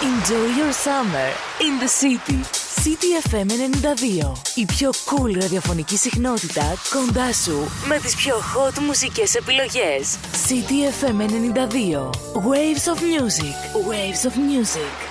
Enjoy your summer in the city. City FM 92. Η πιο cool ραδιοφωνική συχνότητα κοντά σου με τις πιο hot μουσικές επιλογές. City FM 92. Waves of music. Waves of music.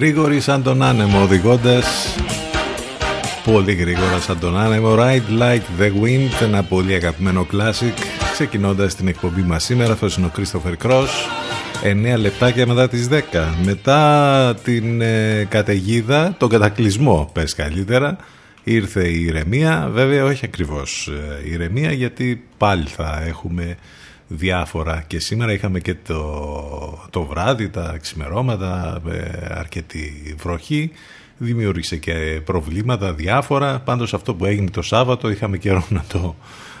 Γρήγοροι σαν τον άνεμο οδηγώντας. Πολύ γρήγορα σαν τον άνεμο. Ride Like the Wind Ένα πολύ αγαπημένο classic Ξεκινώντας την εκπομπή μας σήμερα. Αυτός είναι ο Christopher Cross. 9 λεπτάκια μετά τις 10 Μετά την ε, καταιγίδα Τον κατακλυσμό πες καλύτερα Ήρθε η ηρεμία. Βέβαια όχι ακριβώς ε, η ηρεμία Γιατί πάλι θα έχουμε διάφορα. Και σήμερα είχαμε και το, το βράδυ, τα ξημερώματα, ε, αρκετή βροχή, δημιούργησε και προβλήματα διάφορα, πάντως αυτό που έγινε το Σάββατο είχαμε καιρό να το,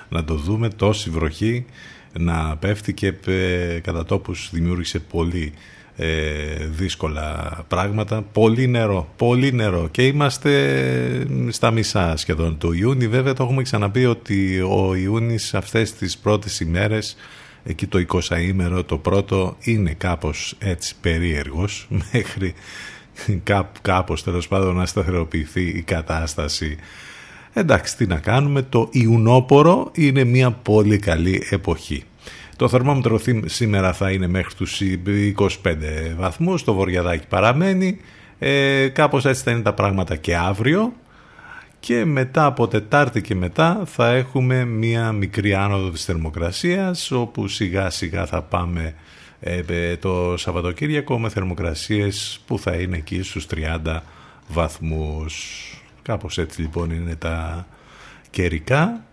να το δούμε, τόση βροχή να πέφτει και ε, κατά τόπους δημιούργησε πολύ ε, δύσκολα πράγματα. Πολύ νερό, πολύ νερό. Και είμαστε στα μισά σχεδόν του Ιούνιου. Βέβαια το έχουμε ξαναπεί ότι ο Ιούνις αυτές τις πρώτες ημέρες εκεί το 20 ημέρο το πρώτο είναι κάπως έτσι περίεργος μέχρι κάπως τέλος πάντων να σταθεροποιηθεί η κατάσταση. Εντάξει τι να κάνουμε το Ιουνόπορο είναι μια πολύ καλή εποχή. Το θερμόμετρο σήμερα θα είναι μέχρι τους 25 βαθμούς το βορειαδάκι παραμένει. Ε, κάπως έτσι θα είναι τα πράγματα και αύριο και μετά από Τετάρτη και μετά θα έχουμε μία μικρή άνοδο της θερμοκρασίας όπου σιγά σιγά θα πάμε ε, το Σαββατοκύριακο με θερμοκρασίες που θα είναι εκεί στους 30 βαθμούς. Κάπως έτσι λοιπόν είναι τα καιρικά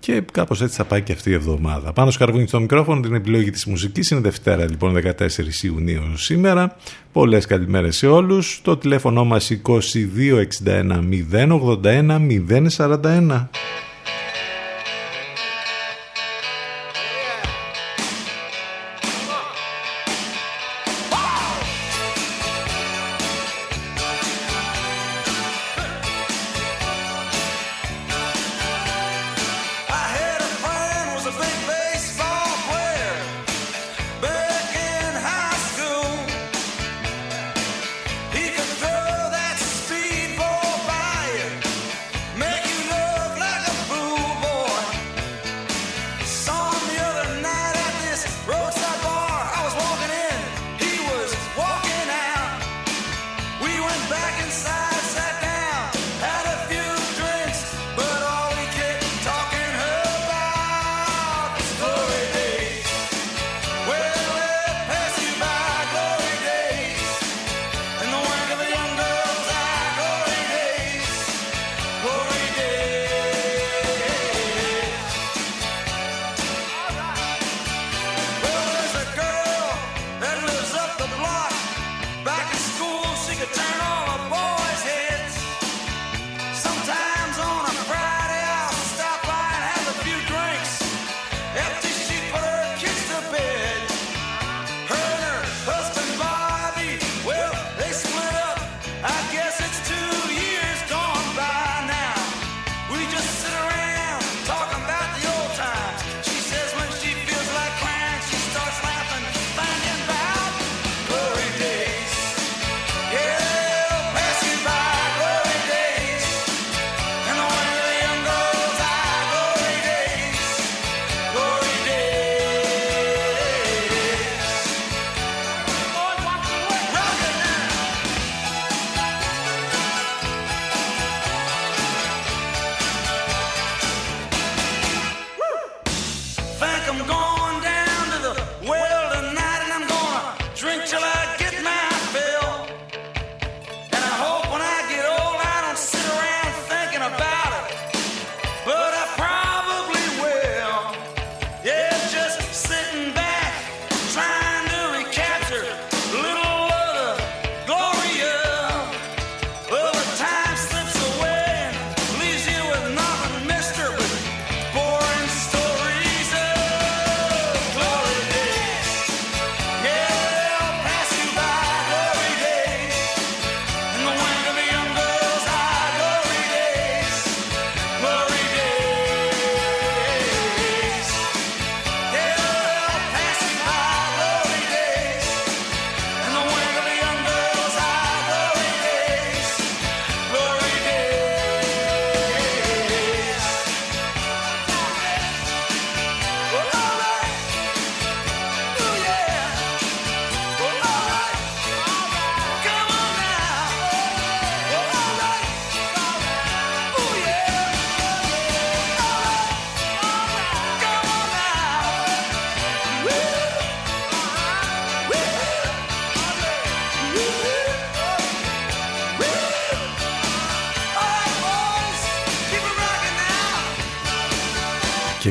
και κάπως έτσι θα πάει και αυτή η εβδομάδα. Πάνω σκαρβούνι στο μικρόφωνο, την επιλογή της μουσικής είναι Δευτέρα λοιπόν 14 Ιουνίου σήμερα. Πολλές καλημέρες σε όλους. Το τηλέφωνο μας 2261 081 041.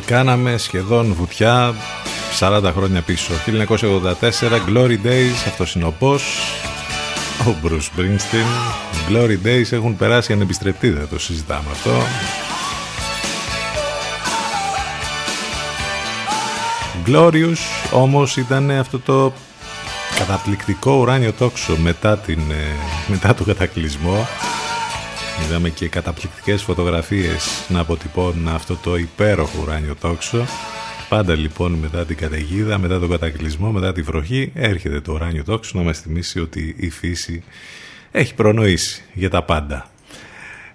Κάναμε σχεδόν βουτιά 40 χρόνια πίσω. 1984, Glory Days, αυτός είναι ο Πώς, ο Bruce Springsteen. Glory Days έχουν περάσει ανεπιστρεπτή, δεν το συζητάμε αυτό. Glorious όμως ήταν αυτό το καταπληκτικό ουράνιο τόξο μετά, την, ε, μετά το κατακλυσμό Είδαμε και καταπληκτικές φωτογραφίες να αποτυπώνουν αυτό το υπέροχο ουράνιο τόξο. Πάντα λοιπόν μετά την καταιγίδα, μετά τον κατακλυσμό, μετά τη βροχή έρχεται το ουράνιο τόξο να μας θυμίσει ότι η φύση έχει προνοήσει για τα πάντα.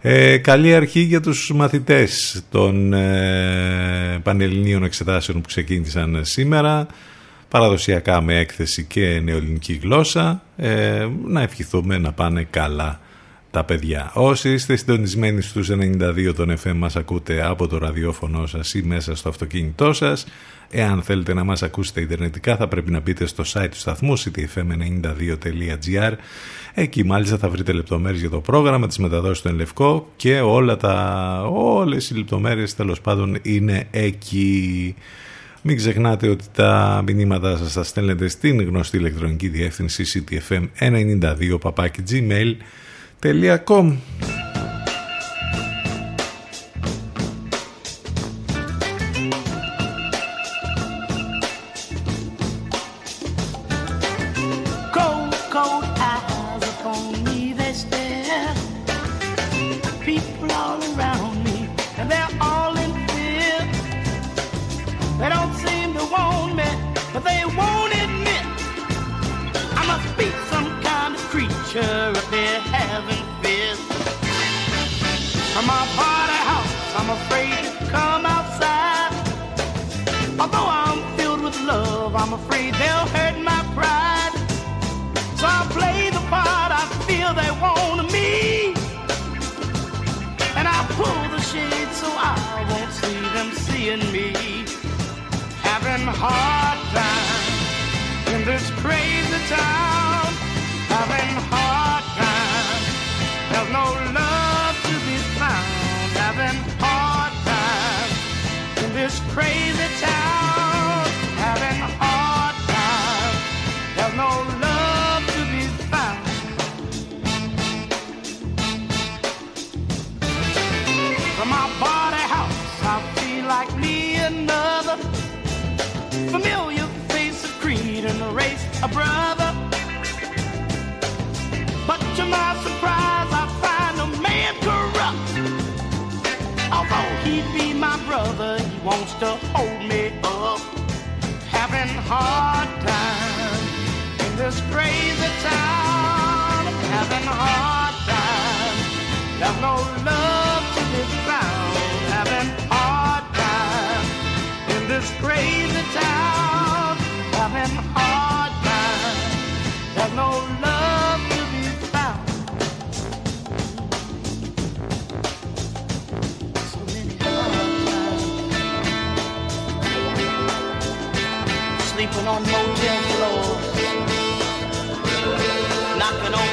Ε, καλή αρχή για τους μαθητές των ε, Πανελληνίων Εξετάσεων που ξεκίνησαν σήμερα παραδοσιακά με έκθεση και νεοελληνική γλώσσα ε, να ευχηθούμε να πάνε καλά τα παιδιά. Όσοι είστε συντονισμένοι στους 92 των FM μας ακούτε από το ραδιόφωνο σας ή μέσα στο αυτοκίνητό σας. Εάν θέλετε να μας ακούσετε ιντερνετικά θα πρέπει να μπείτε στο site του σταθμού ctfm92.gr Εκεί μάλιστα θα βρείτε λεπτομέρειες για το πρόγραμμα, τις μεταδόσεις του Ενλευκό και όλα τα, όλες οι λεπτομέρειες τέλος πάντων είναι εκεί. Μην ξεχνάτε ότι τα μηνύματα σας θα στέλνετε στην γνωστή ηλεκτρονική διεύθυνση ctfm92 gmail.com I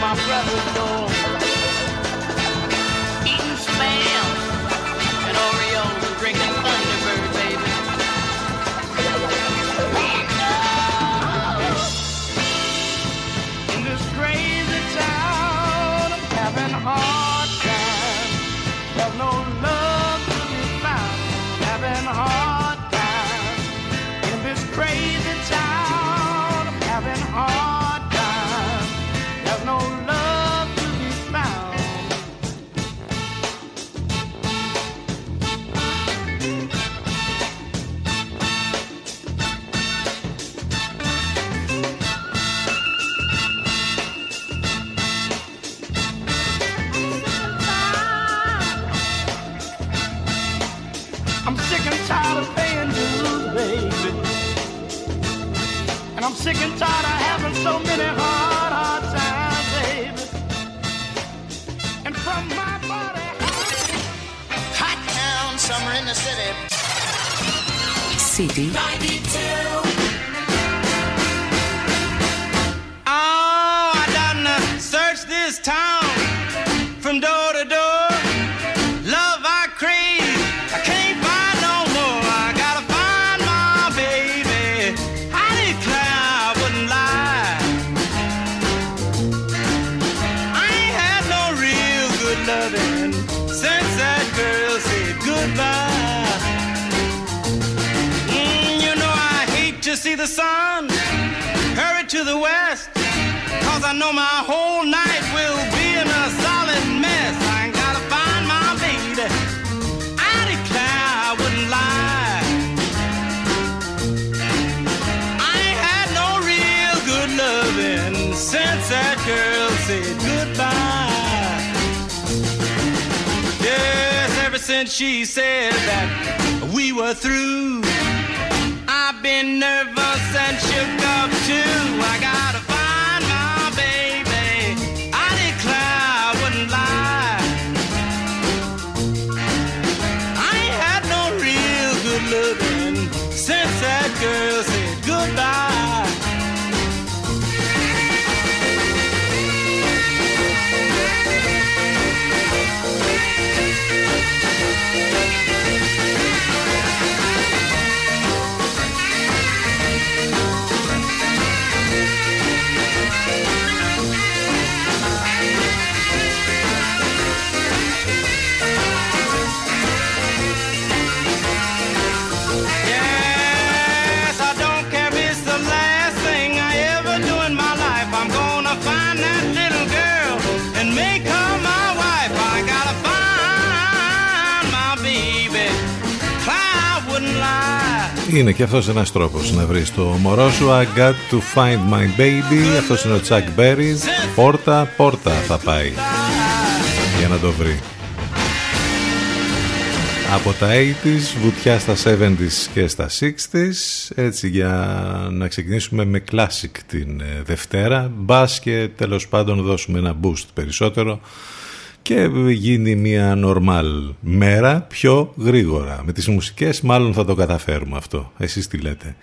my brother know. Και αυτός ένας τρόπος να βρεις το μωρό σου. I got to find my baby. Αυτός είναι ο Chuck Berry. Πόρτα, πόρτα θα πάει Για να το βρει. Από τα 80s, βουτιά στα 70s και στα 60s έτσι για να ξεκινήσουμε με classic την ε, Δευτέρα. Μπας και τέλος πάντων δώσουμε ένα boost περισσότερο και γίνει μια normal μέρα πιο γρήγορα. Με τις μουσικές μάλλον θα το καταφέρουμε αυτό. Εσείς τι λέτε.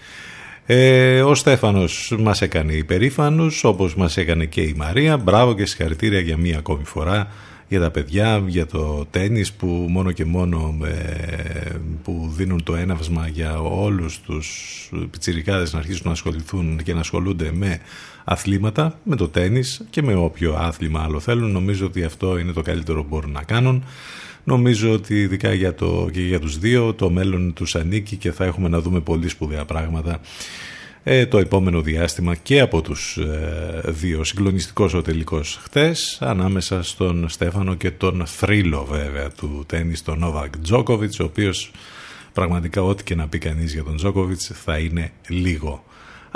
Ε, ο Στέφανος μας έκανε υπερήφανους όπως μας έκανε και η Μαρία. Μπράβο και συγχαρητήρια για μία ακόμη φορά για τα παιδιά, για το τένις που μόνο και μόνο ε, που δίνουν το έναυσμα για όλους τους πιτσιρικάδες να αρχίσουν να ασχοληθούν και να ασχολούνται με αθλήματα, με το τένις και με όποιο άθλημα άλλο θέλουν. Νομίζω ότι αυτό είναι το καλύτερο που μπορούν να κάνουν. Νομίζω ότι ειδικά για το, και για τους δύο το μέλλον τους ανήκει και θα έχουμε να δούμε πολύ σπουδαία πράγματα ε, το επόμενο διάστημα και από τους ε, δύο συγκλονιστικός ο τελικός χτες ανάμεσα στον Στέφανο και τον θρύλο βέβαια του τέννις τον Νόβακ Τζόκοβιτς ο οποίος πραγματικά ό,τι και να πει κανείς για τον Τζόκοβιτς θα είναι λίγο.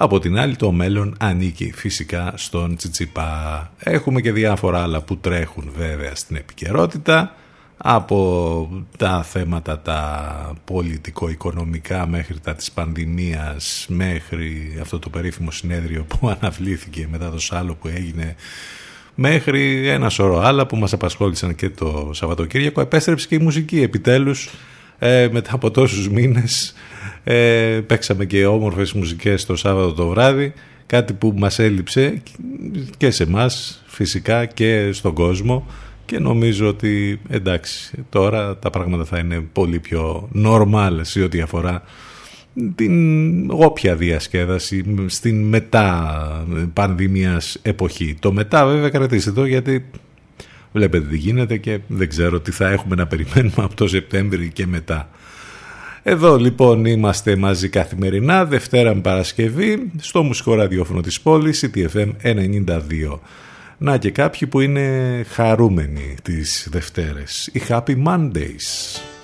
Από την άλλη το μέλλον ανήκει φυσικά στον Τσιτσιπά. Έχουμε και διάφορα άλλα που τρέχουν βέβαια στην επικαιρότητα από τα θέματα τα πολιτικο-οικονομικά μέχρι τα της πανδημίας μέχρι αυτό το περίφημο συνέδριο που αναβλήθηκε μετά το σάλο που έγινε μέχρι ένα σωρό άλλα που μας απασχόλησαν και το Σαββατοκύριακο επέστρεψε και η μουσική επιτέλους ε, μετά από τόσους μήνες ε, παίξαμε και όμορφες μουσικές το Σάββατο το βράδυ κάτι που μας έλειψε και σε μας φυσικά και στον κόσμο και νομίζω ότι εντάξει τώρα τα πράγματα θα είναι πολύ πιο normal σε ό,τι αφορά την όποια διασκέδαση στην μετά πανδημίας εποχή. Το μετά βέβαια κρατήστε το γιατί βλέπετε τι γίνεται και δεν ξέρω τι θα έχουμε να περιμένουμε από το Σεπτέμβρη και μετά. Εδώ λοιπόν είμαστε μαζί καθημερινά, Δευτέρα με Παρασκευή, στο μουσικό ραδιόφωνο της πόλης, CTFM 92. Να και κάποιοι που είναι χαρούμενοι τις Δευτέρες. Οι Happy Mondays.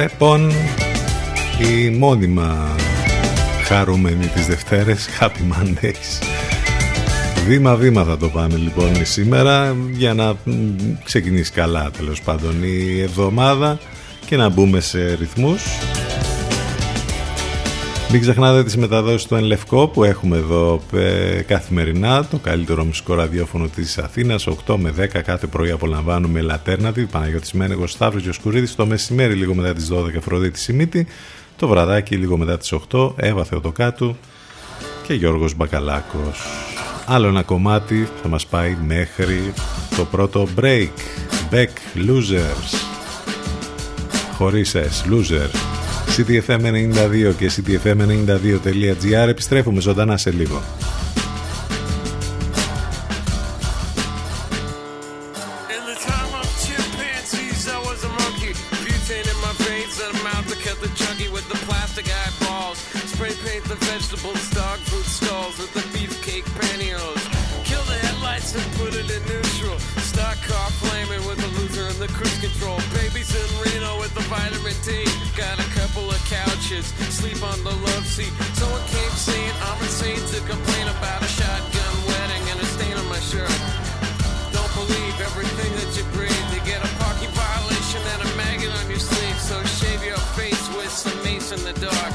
Λοιπόν η μόνιμα χαρούμενη τις Δευτέρες Happy Mondays. Βήμα-βήμα θα το πάμε λοιπόν σήμερα για να ξεκινήσει καλά τέλος πάντων η εβδομάδα και να μπούμε σε ρυθμούς μην ξεχνάτε τις μεταδόσεις του Ενλευκό που έχουμε εδώ ε, καθημερινά, το καλύτερο μουσικό ραδιόφωνο της Αθήνας, 8 με 10 κάθε πρωί απολαμβάνουμε Λατέρνατη, Παναγιώτης Μένεγος, Σταύρος Γιοσκουρίδης, το μεσημέρι λίγο μετά τις 12 Αφροδίτη Σιμίτη, το βραδάκι λίγο μετά τις 8 Εύα Θεοτοκάτου και Γιώργος Μπακαλάκος. Άλλο ένα κομμάτι θα μας πάει μέχρι το πρώτο break, Back Losers, χωρίς S, Loser. CTFM92 και CTFM92.gr επιστρέφουμε ζωντανά σε λίγο. couches, sleep on the love seat. Someone came saying I'm insane to complain about a shotgun wedding and a stain on my shirt. Don't believe everything that you breathe. You get a parking violation and a maggot on your sleeve. So shave your face with some mace in the dark.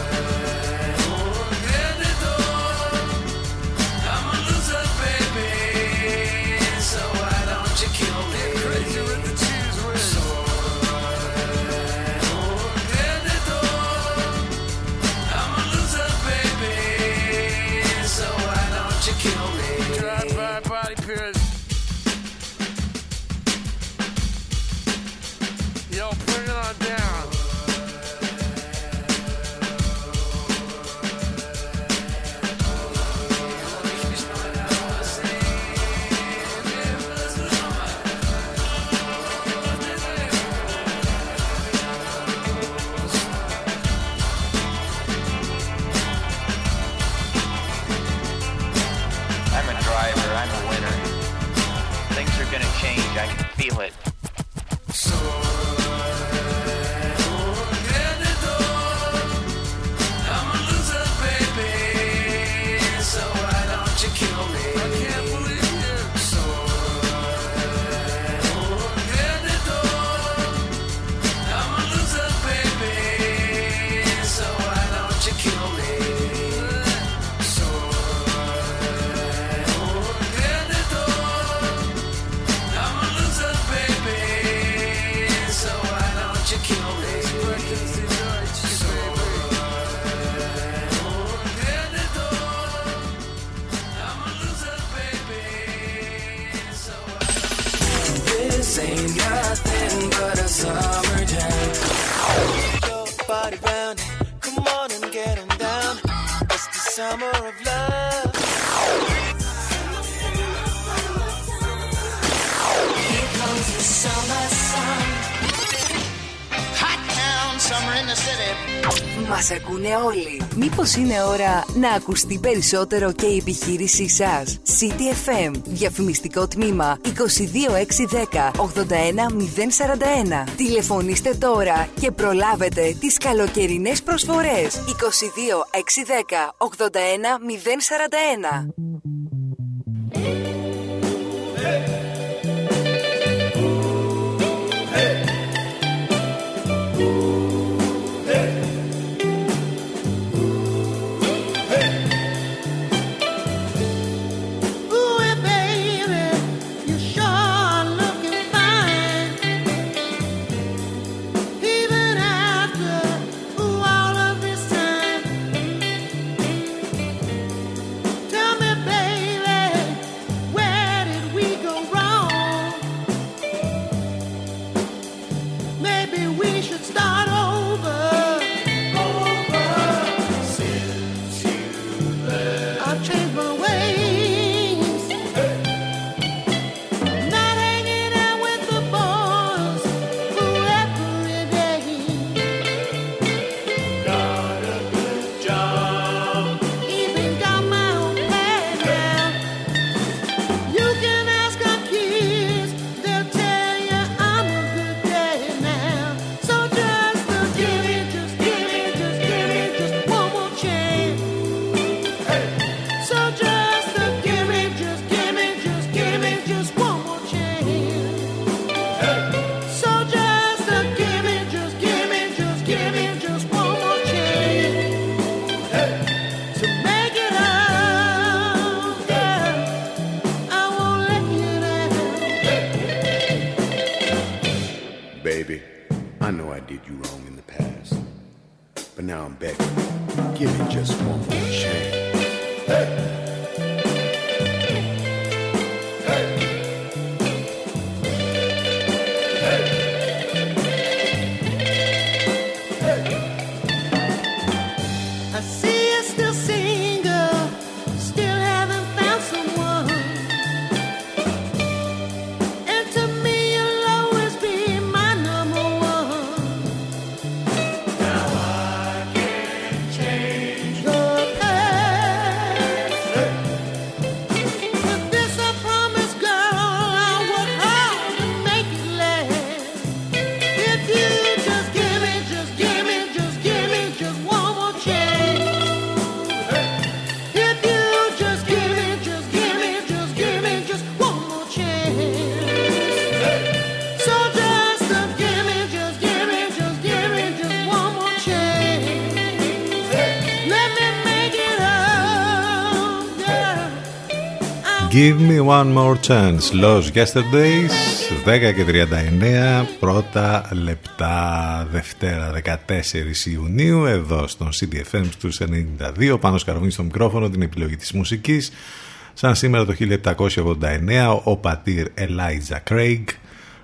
Μήπως είναι ώρα να ακουστεί περισσότερο και η επιχείρησή σας; CTFM. Διαφημιστικό τμήμα 22610 81041. Τηλεφωνήστε τώρα και προλάβετε τις καλοκαιρινές προσφορές. 22610 81041. Give me one more chance. Los Yesterdays, 10 και 39, πρώτα λεπτά, Δευτέρα 14 Ιουνίου, εδώ στον CDFM στους 92, πάνω σκαρβούνι στο μικρόφωνο, την επιλογή της μουσικής. Σαν σήμερα το 1789, ο πατήρ Elijah Craig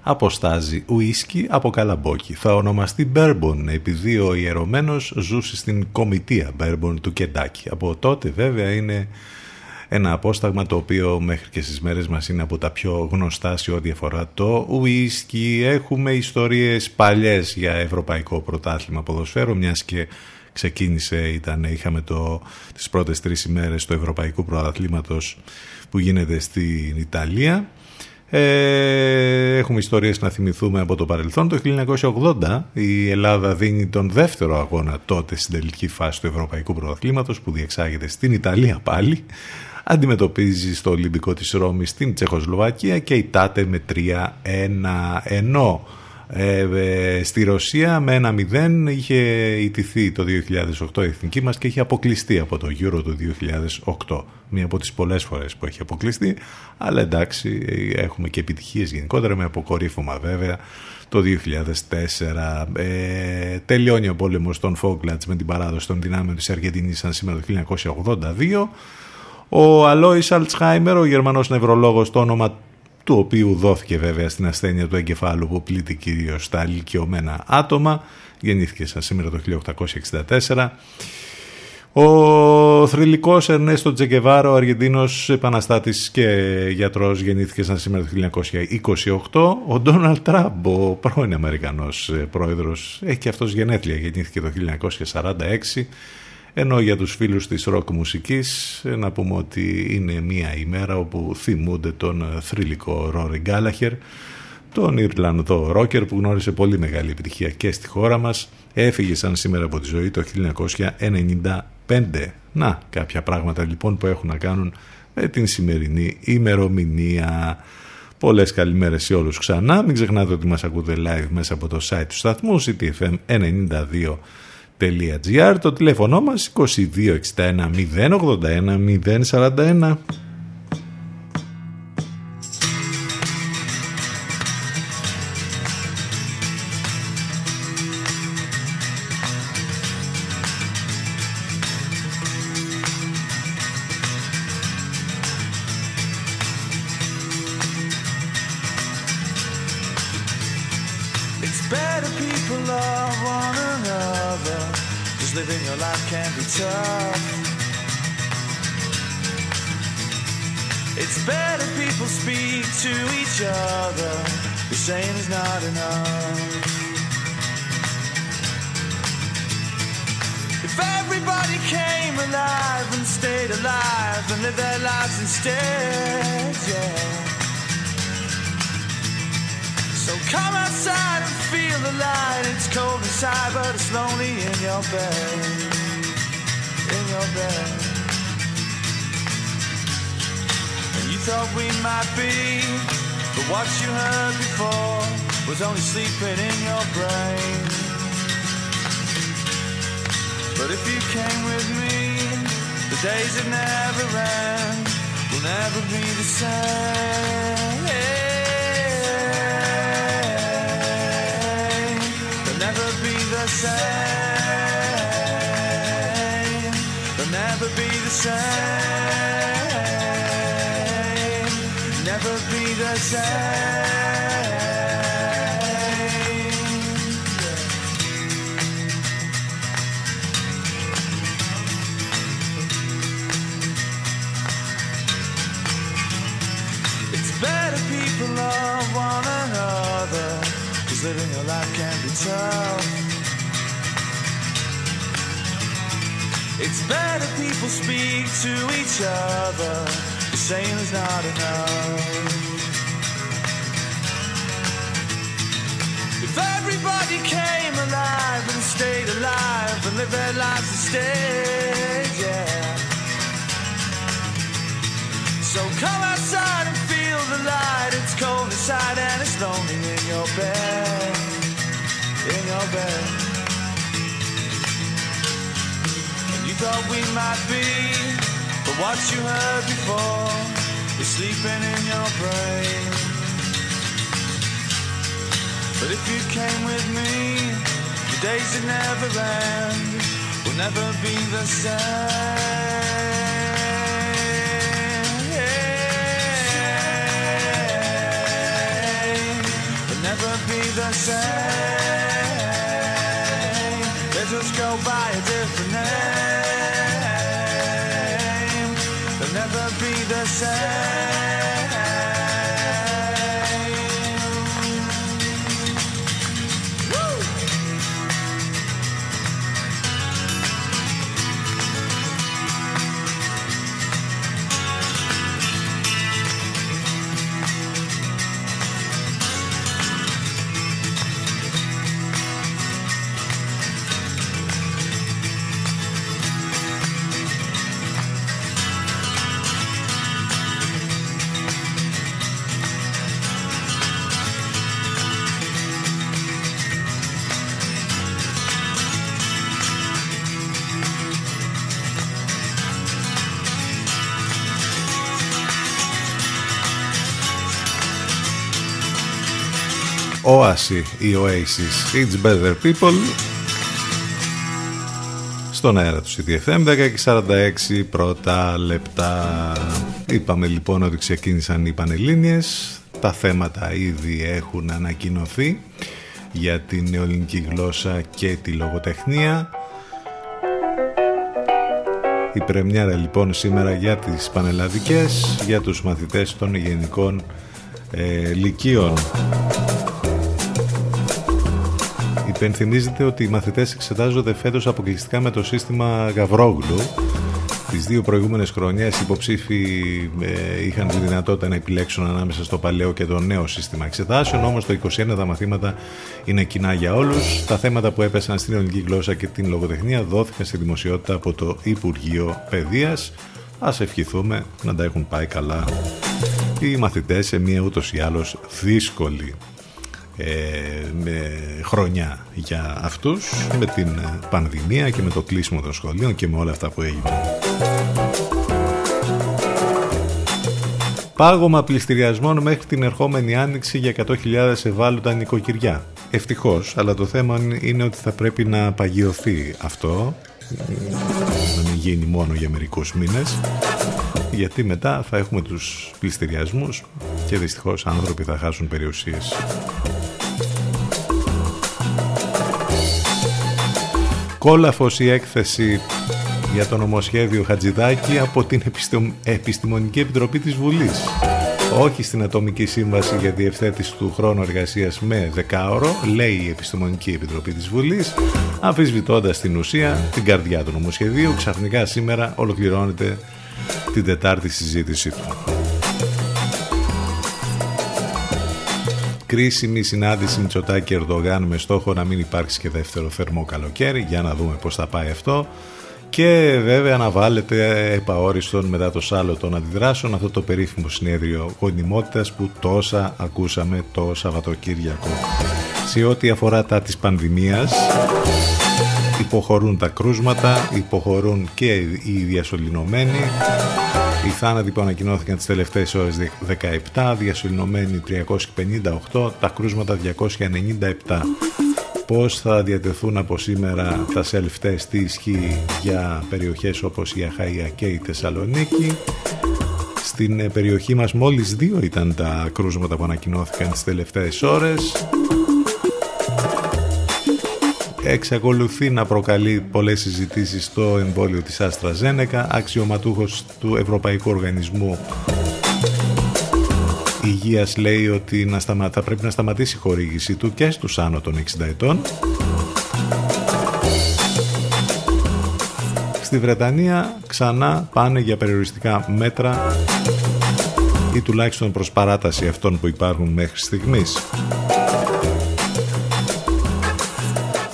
αποστάζει ουίσκι από καλαμπόκι. Θα ονομαστεί Bourbon επειδή ο ιερωμένος ζούσε στην κομιτεία Bourbon του Κεντάκη. Από τότε βέβαια είναι ένα απόσταγμα το οποίο μέχρι και στις μέρες μας είναι από τα πιο γνωστά σε ό,τι αφορά το ουίσκι. Έχουμε ιστορίες παλιές για ευρωπαϊκό πρωτάθλημα ποδοσφαίρου, μιας και ξεκίνησε, ήταν, είχαμε το, τις πρώτες τρεις ημέρες του Ευρωπαϊκού Πρωταθλήματος που γίνεται στην Ιταλία. Ε, έχουμε ιστορίες να θυμηθούμε από το παρελθόν. Το 1980 η Ελλάδα δίνει τον δεύτερο αγώνα τότε στην τελική φάση του Ευρωπαϊκού Πρωταθλήματος που διεξάγεται στην Ιταλία πάλι. Αντιμετωπίζεις στο Ολυμπικό της Ρώμης την Τσεχοσλοβακία και η ΤΑΤΕ με 3-1 ενώ ε, ε, στη Ρωσία με ένα 0 είχε ιτηθεί το 2008 η εθνική μας και είχε αποκλειστεί από το Euro του 2008 μία από τις πολλές φορές που έχει αποκλειστεί αλλά εντάξει έχουμε και επιτυχίες γενικότερα με αποκορύφωμα βέβαια το 2004 ε, τελειώνει ο πόλεμος των Φόγκλατς με την παράδοση των δυνάμεων της Αργεντινής σαν σήμερα το 1982 ο Αλόης Αλτσχάιμερ, ο Γερμανός νευρολόγος, το όνομα του οποίου δόθηκε βέβαια στην ασθένεια του εγκεφάλου που πλήττει κυρίως στα ηλικιωμένα άτομα. Γεννήθηκε σαν σήμερα το 1864. Ο θρηλυκός Ερνέστο Τζεκεβάρο, ο Αργεντίνος επαναστάτης και γιατρός, γεννήθηκε σαν σήμερα το 1928. Ο Ντόναλτ Τραμπ, ο πρώην Αμερικανός πρόεδρος, έχει και αυτός γενέθλια, γεννήθηκε το 1946 ενώ για τους φίλους της ροκ μουσικής ε, να πούμε ότι είναι μια ημέρα όπου θυμούνται τον ε, θρηλυκό Ρόρι Γκάλαχερ, τον Ιρλανδό ρόκερ που γνώρισε πολύ μεγάλη επιτυχία και στη χώρα μας, έφυγε σαν σήμερα από τη ζωή το 1995. Να, κάποια πράγματα λοιπόν που έχουν να κάνουν με την σημερινή ημερομηνία. Πολλές καλημέρες σε όλους ξανά. Μην ξεχνάτε ότι μας ακούτε live μέσα από το site του σταθμού ctfm92 το τηλέφωνο μας 2261 081 041 to each other. The same is not enough. If everybody came alive and stayed alive and lived their lives instead, yeah. So come outside and feel the light. It's cold inside, but it's lonely in your bed. In your bed. thought we might be. But what you heard before was only sleeping in your brain. But if you came with me, the days that never end will never be the same. They'll never be the same. They'll never be the same never be the same. It's better people love one another, cause living a life can be tough. It's better people speak to each other saying is not enough. If everybody came alive and stayed alive and lived their lives instead, yeah. So come outside and feel the light. It's cold inside and it's lonely in your bed. In your bed. And you thought we might be what you heard before is sleeping in your brain. But if you came with me, the days that never end will never be the same. Will never be the same. They just go by a different be the same. Oasis ή Oasis It's Better People. Στον αέρα του CTFM 10 και 46 πρώτα λεπτά. Είπαμε λοιπόν ότι ξεκίνησαν οι Πανελλήνιες. Τα θέματα ήδη έχουν ανακοινωθεί για την νεοελληνική γλώσσα και τη λογοτεχνία. Η πρεμιέρα λοιπόν σήμερα για τις πανελλαδικές για τους μαθητές των γενικών ε, λυκείων Υπενθυμίζεται ότι οι μαθητές εξετάζονται φέτος αποκλειστικά με το σύστημα Γαβρόγλου. Τις δύο προηγούμενες χρονιές οι υποψήφοι ε, είχαν τη δυνατότητα να επιλέξουν ανάμεσα στο παλαιό και το νέο σύστημα εξετάσεων, όμως το 21 τα μαθήματα είναι κοινά για όλους. Τα θέματα που έπεσαν στην ελληνική γλώσσα και την λογοτεχνία δόθηκαν στη δημοσιότητα από το Υπουργείο Παιδείας. Ας ευχηθούμε να τα έχουν πάει καλά οι μαθητές σε μια ούτως ή άλλως δύσκολη ε, με χρονιά για αυτούς με την πανδημία και με το κλείσιμο των σχολείων και με όλα αυτά που έγιναν. Πάγωμα πληστηριασμών μέχρι την ερχόμενη άνοιξη για 100.000 ευάλωτα νοικοκυριά. Ευτυχώς, αλλά το θέμα είναι ότι θα πρέπει να παγιωθεί αυτό, να μην γίνει μόνο για μερικούς μήνες, γιατί μετά θα έχουμε τους πληστηριασμούς και δυστυχώς άνθρωποι θα χάσουν περιουσίες. Κόλαφος η έκθεση για το νομοσχέδιο Χατζηδάκη από την Επιστημονική Επιτροπή της Βουλής. Όχι στην Ατομική Σύμβαση για διευθέτηση του χρόνου εργασίας με δεκάωρο, λέει η Επιστημονική Επιτροπή της Βουλής, αμφισβητώντας την ουσία, την καρδιά του νομοσχεδίου, ξαφνικά σήμερα ολοκληρώνεται την τετάρτη συζήτησή του. Κρίσιμη συνάντηση Μητσοτάκη Ερντογάν με στόχο να μην υπάρξει και δεύτερο θερμό καλοκαίρι. Για να δούμε πώς θα πάει αυτό. Και βέβαια αναβάλλεται επαόριστον μετά το σάλο των αντιδράσεων αυτό το περίφημο συνέδριο γονιμότητας που τόσα ακούσαμε το Σαββατοκύριακο. Σε ό,τι αφορά τα της πανδημίας υποχωρούν τα κρούσματα υποχωρούν και οι διασωληνωμένοι οι θάνατοι που ανακοινώθηκαν τις τελευταίες ώρες 17, διασωληνωμένοι 358, τα κρούσματα 297. Πώς θα διατεθούν από σήμερα τα self-test, τι ισχύει για περιοχές όπως η Αχαΐα και η Θεσσαλονίκη; Στην ε, περιοχή μας μόλις δύο ήταν τα κρούσματα που ανακοινώθηκαν τις τελευταίες ώρες εξακολουθεί να προκαλεί πολλές συζητήσεις στο εμβόλιο της Άστρα Ζένεκα, αξιωματούχος του Ευρωπαϊκού Οργανισμού Υγείας λέει ότι να θα πρέπει να σταματήσει η χορήγηση του και στους άνω των 60 ετών. Στη Βρετανία ξανά πάνε για περιοριστικά μέτρα ή τουλάχιστον προς παράταση αυτών που υπάρχουν μέχρι στιγμής.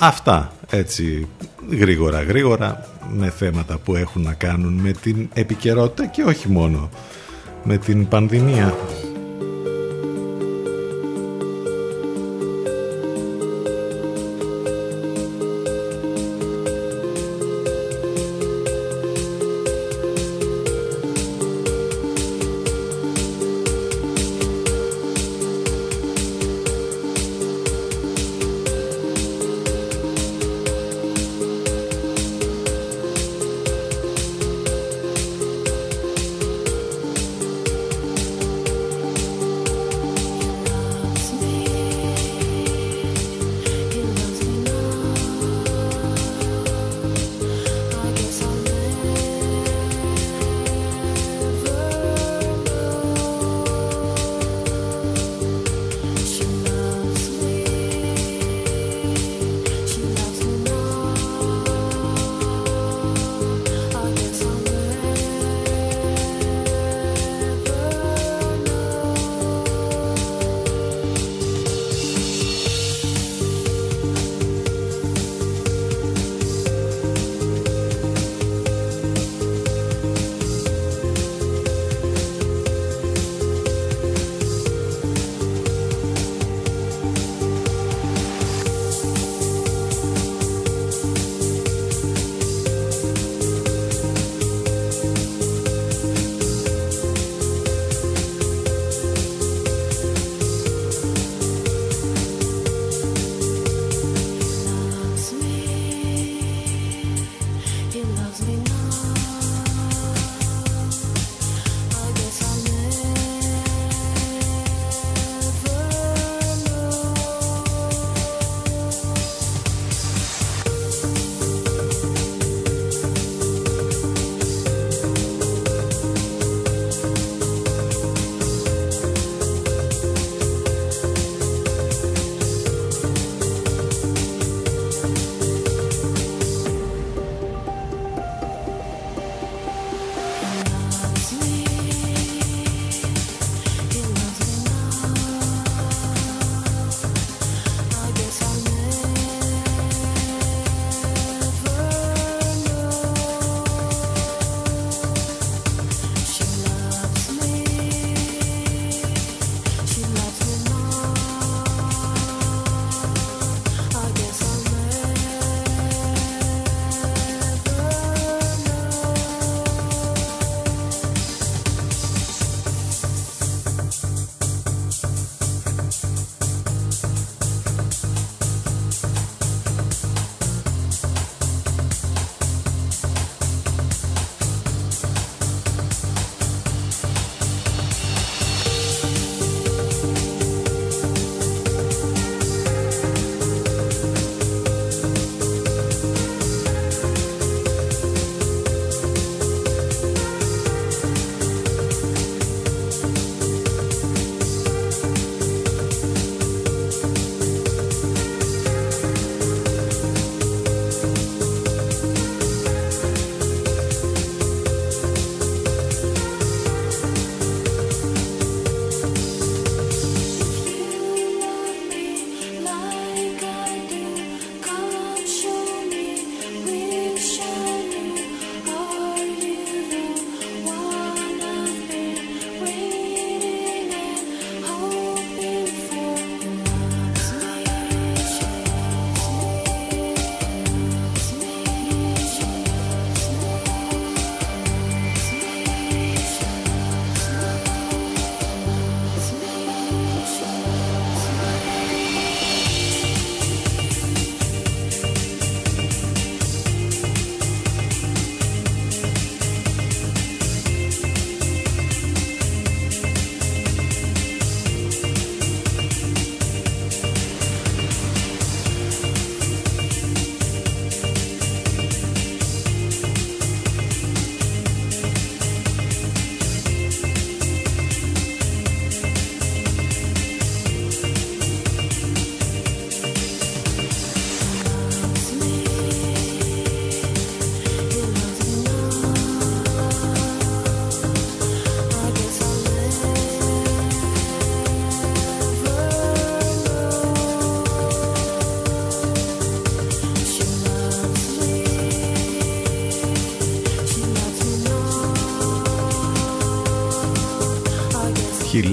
Αυτά έτσι γρήγορα γρήγορα με θέματα που έχουν να κάνουν με την επικαιρότητα και όχι μόνο με την πανδημία.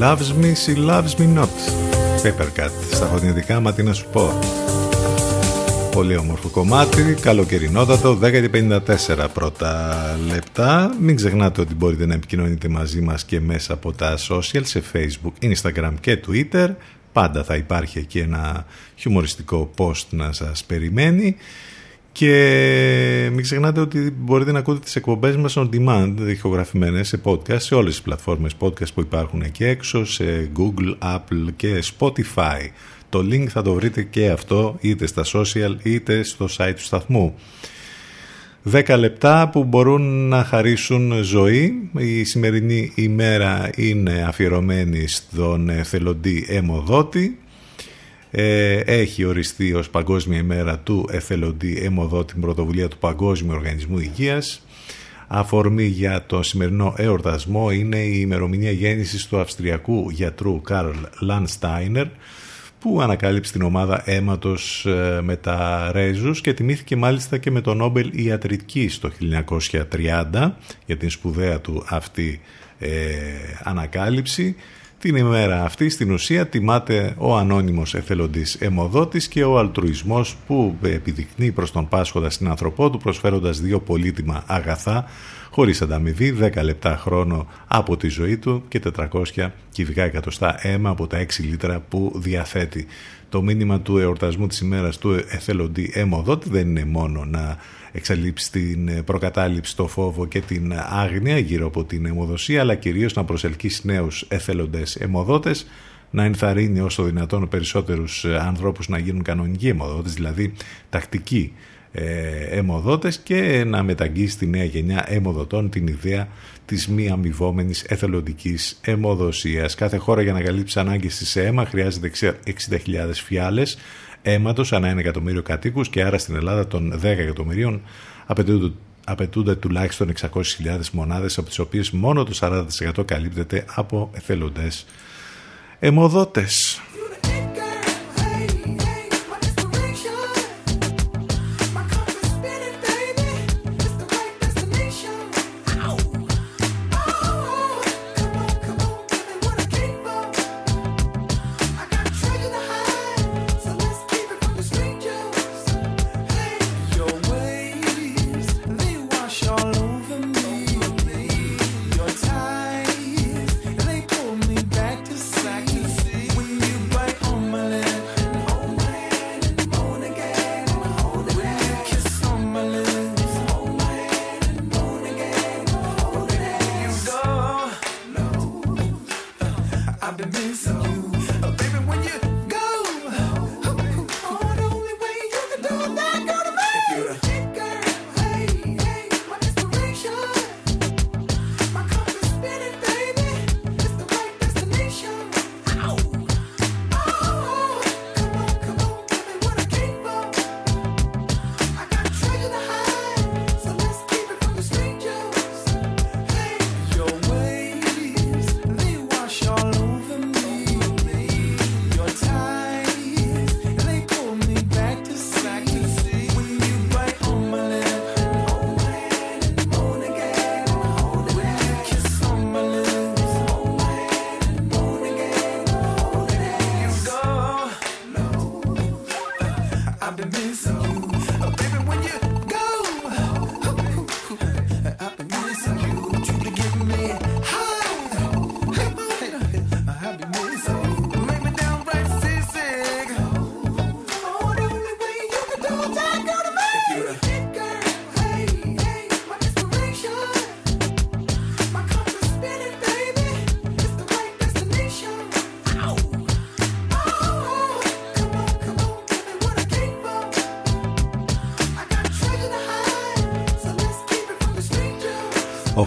Loves me, she loves me not. Papercut, στα φωνητικά, μα τι να σου πω. Πολύ όμορφο κομμάτι, καλοκαιρινότατο, 10.54 πρώτα λεπτά. Μην ξεχνάτε ότι μπορείτε να επικοινωνείτε μαζί μας και μέσα από τα social, σε facebook, instagram και twitter. Πάντα θα υπάρχει εκεί ένα χιουμοριστικό post να σας περιμένει. Και μην ξεχνάτε ότι μπορείτε να ακούτε τις εκπομπές μας on demand, ηχογραφημένες σε podcast, σε όλες τις πλατφόρμες podcast που υπάρχουν εκεί έξω, σε Google, Apple και Spotify. Το link θα το βρείτε και αυτό είτε στα social είτε στο site του σταθμού. 10 λεπτά που μπορούν να χαρίσουν ζωή. Η σημερινή ημέρα είναι αφιερωμένη στον εθελοντή αιμοδότη. Ε, έχει οριστεί ως Παγκόσμια ημέρα του εθελοντή αιμοδότη την πρωτοβουλία του Παγκόσμιου Οργανισμού Υγείας. Αφορμή για το σημερινό εορτασμό είναι η ημερομηνία γέννησης του Αυστριακού γιατρού Καρλ Λανστάινερ που ανακάλυψε την ομάδα αίματος ε, με τα Ρέζους και τιμήθηκε μάλιστα και με το Νόμπελ Ιατρικής το 1930 για την σπουδαία του αυτή ε, ανακάλυψη. Την ημέρα αυτή στην ουσία τιμάται ο ανώνυμος εθελοντής αιμοδότης και ο αλτρουισμός που επιδεικνύει προς τον Πάσχοντα στην ανθρωπό του προσφέροντας δύο πολύτιμα αγαθά χωρίς ανταμοιβή, 10 λεπτά χρόνο από τη ζωή του και 400 κυβικά εκατοστά αίμα από τα 6 λίτρα που διαθέτει. Το μήνυμα του εορτασμού της ημέρας του εθελοντή αιμοδότη δεν είναι μόνο να εξαλείψει την προκατάληψη, το φόβο και την άγνοια γύρω από την αιμοδοσία, αλλά κυρίως να προσελκύσει νέους εθελοντές αιμοδότες, να ενθαρρύνει όσο δυνατόν περισσότερους ανθρώπους να γίνουν κανονικοί αιμοδότες, δηλαδή τακτικοί ε, αιμοδότες και να μεταγγίσει στη νέα γενιά αιμοδοτών την ιδέα της μη αμοιβόμενης εθελοντικής αιμοδοσίας. Κάθε χώρα για να καλύψει ανάγκες σε αίμα χρειάζεται 60.000 φιάλες αίματος ανά ένα εκατομμύριο κατοίκους και άρα στην Ελλάδα των 10 εκατομμυρίων απαιτούνται, απαιτούνται τουλάχιστον 600.000 μονάδες από τις οποίες μόνο το 40% καλύπτεται από εθελοντές αιμοδότες.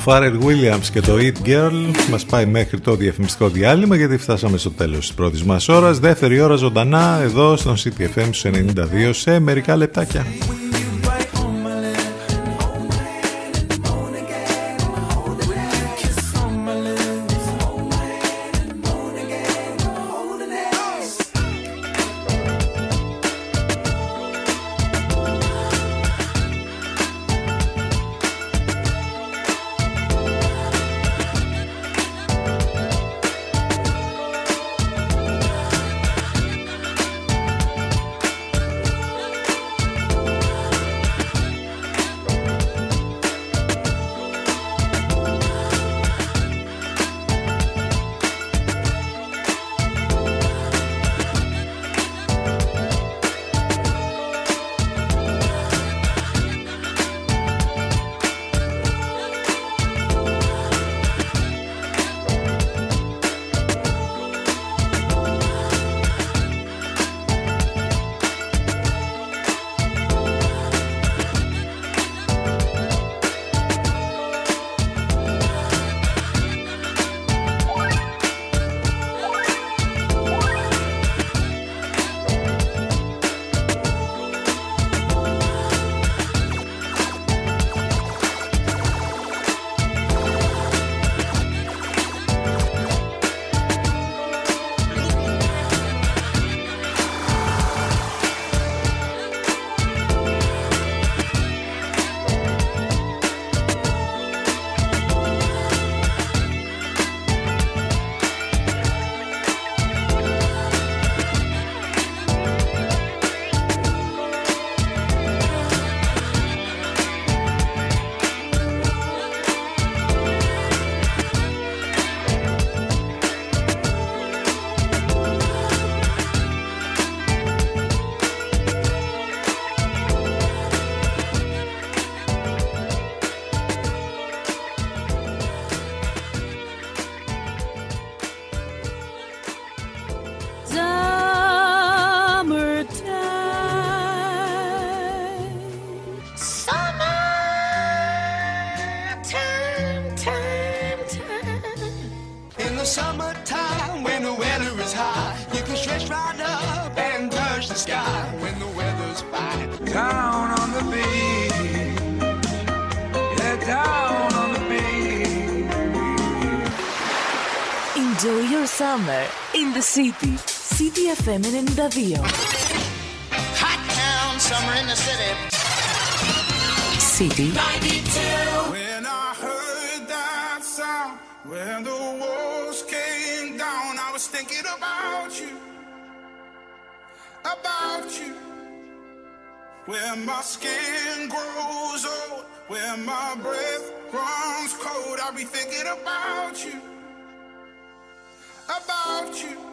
Φάρελ Williams και το Eat Girl μας πάει μέχρι το διαφημιστικό διάλειμμα γιατί φτάσαμε στο τέλος της πρώτης μας ώρας. Δεύτερη ώρα ζωντανά εδώ στον CTFM 92 σε μερικά λεπτάκια. City. City FM 92. Hot town, summer in the city. City 92. When I heard that sound, when the walls came down, I was thinking about you, about you. Where my skin grows old, where my breath runs cold, I'll be thinking about you, about you.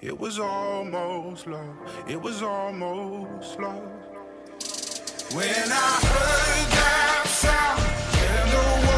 It was almost love, it was almost love. When I heard that sound, when the walls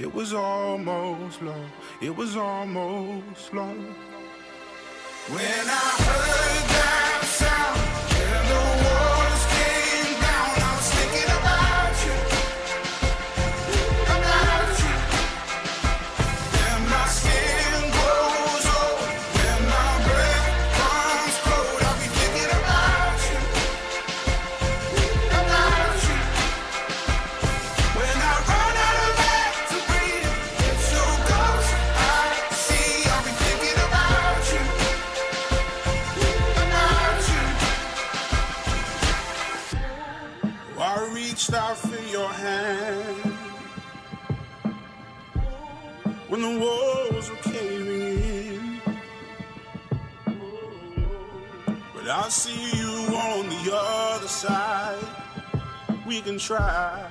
It was almost love. It was almost love. When I heard that sound, when the walls were caving in. But I see you on the other side. We can try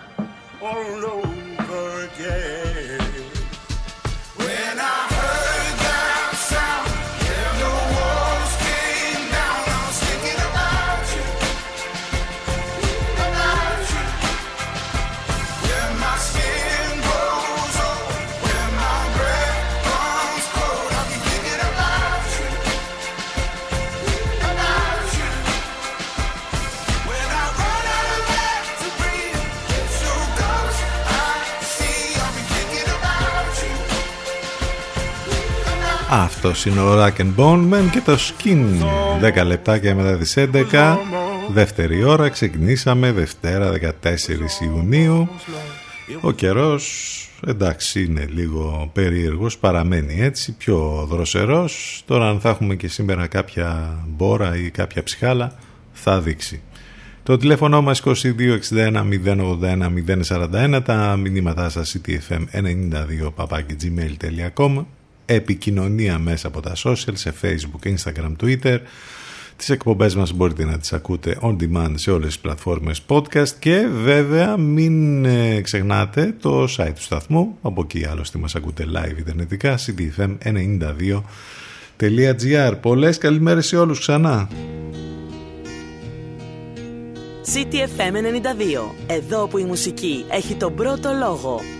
all over again. When I heard that sound, Αυτός είναι ο Rack and Bone Man και το Skin. 10 λεπτάκια μετά τις 11 Δεύτερη ώρα ξεκινήσαμε Δευτέρα 14 Ιουνίου. Ο καιρός εντάξει είναι λίγο περίεργος Παραμένει έτσι πιο δροσερός. Τώρα αν θα έχουμε και σήμερα κάποια μπόρα ή κάποια ψυχάλα Θα δείξει. Το τηλέφωνο μας 2261 081 041 τα μηνύματά σας ctfm92 gmail.com επικοινωνία μέσα από τα social σε facebook, instagram, twitter τις εκπομπές μας μπορείτε να τις ακούτε on demand σε όλες τις πλατφόρμες podcast και βέβαια μην ε, ξεχνάτε το site του σταθμού από εκεί άλλωστε μας ακούτε live ιντερνετικά ctfm92.gr Πολλές καλημέρες σε όλους ξανά CTFM 92. Εδώ που η μουσική έχει τον πρώτο λόγο.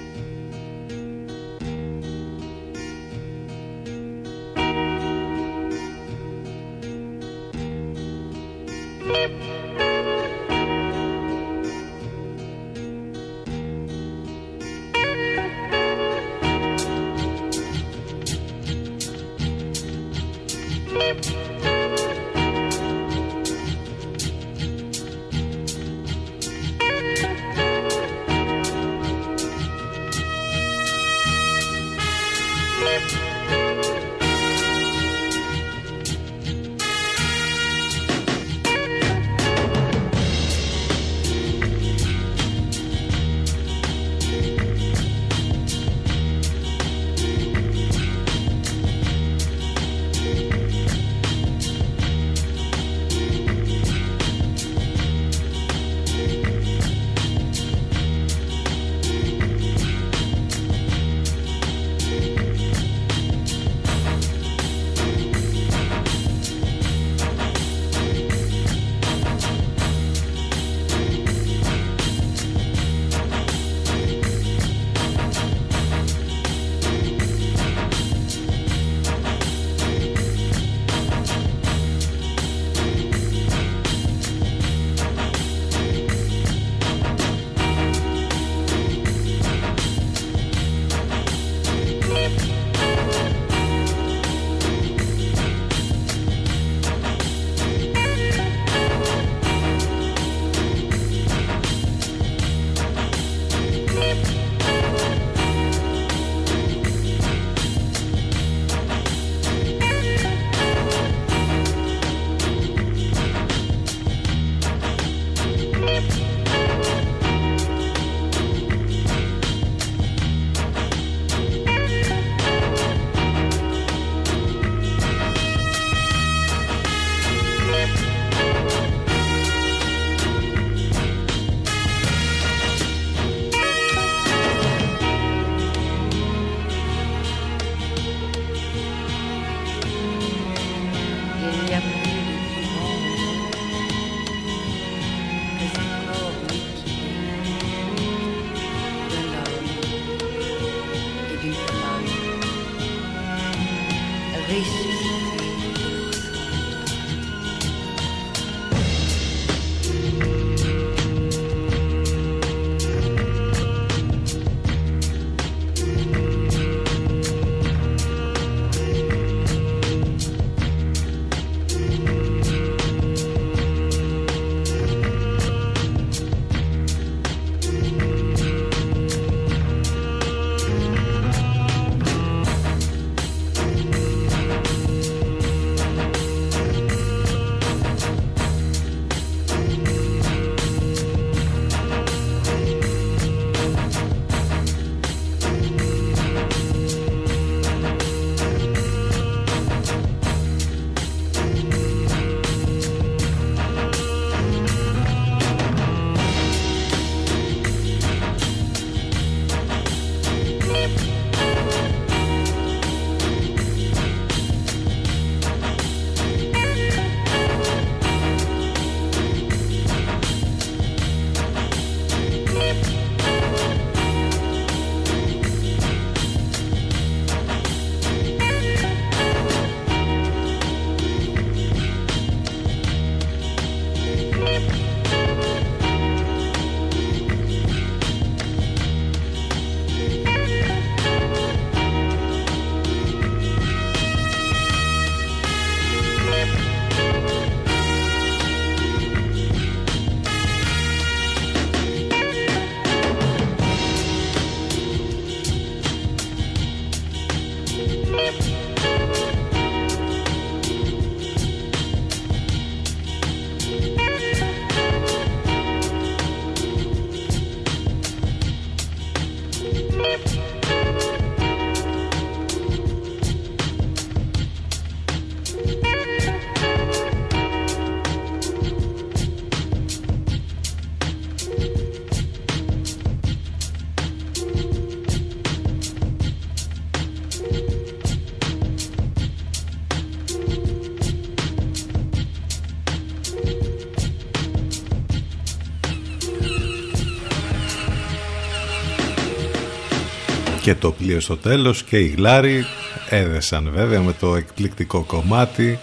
Και το πλοίο στο τέλος και οι Γλάροι έδεσαν βέβαια με το εκπληκτικό κομμάτι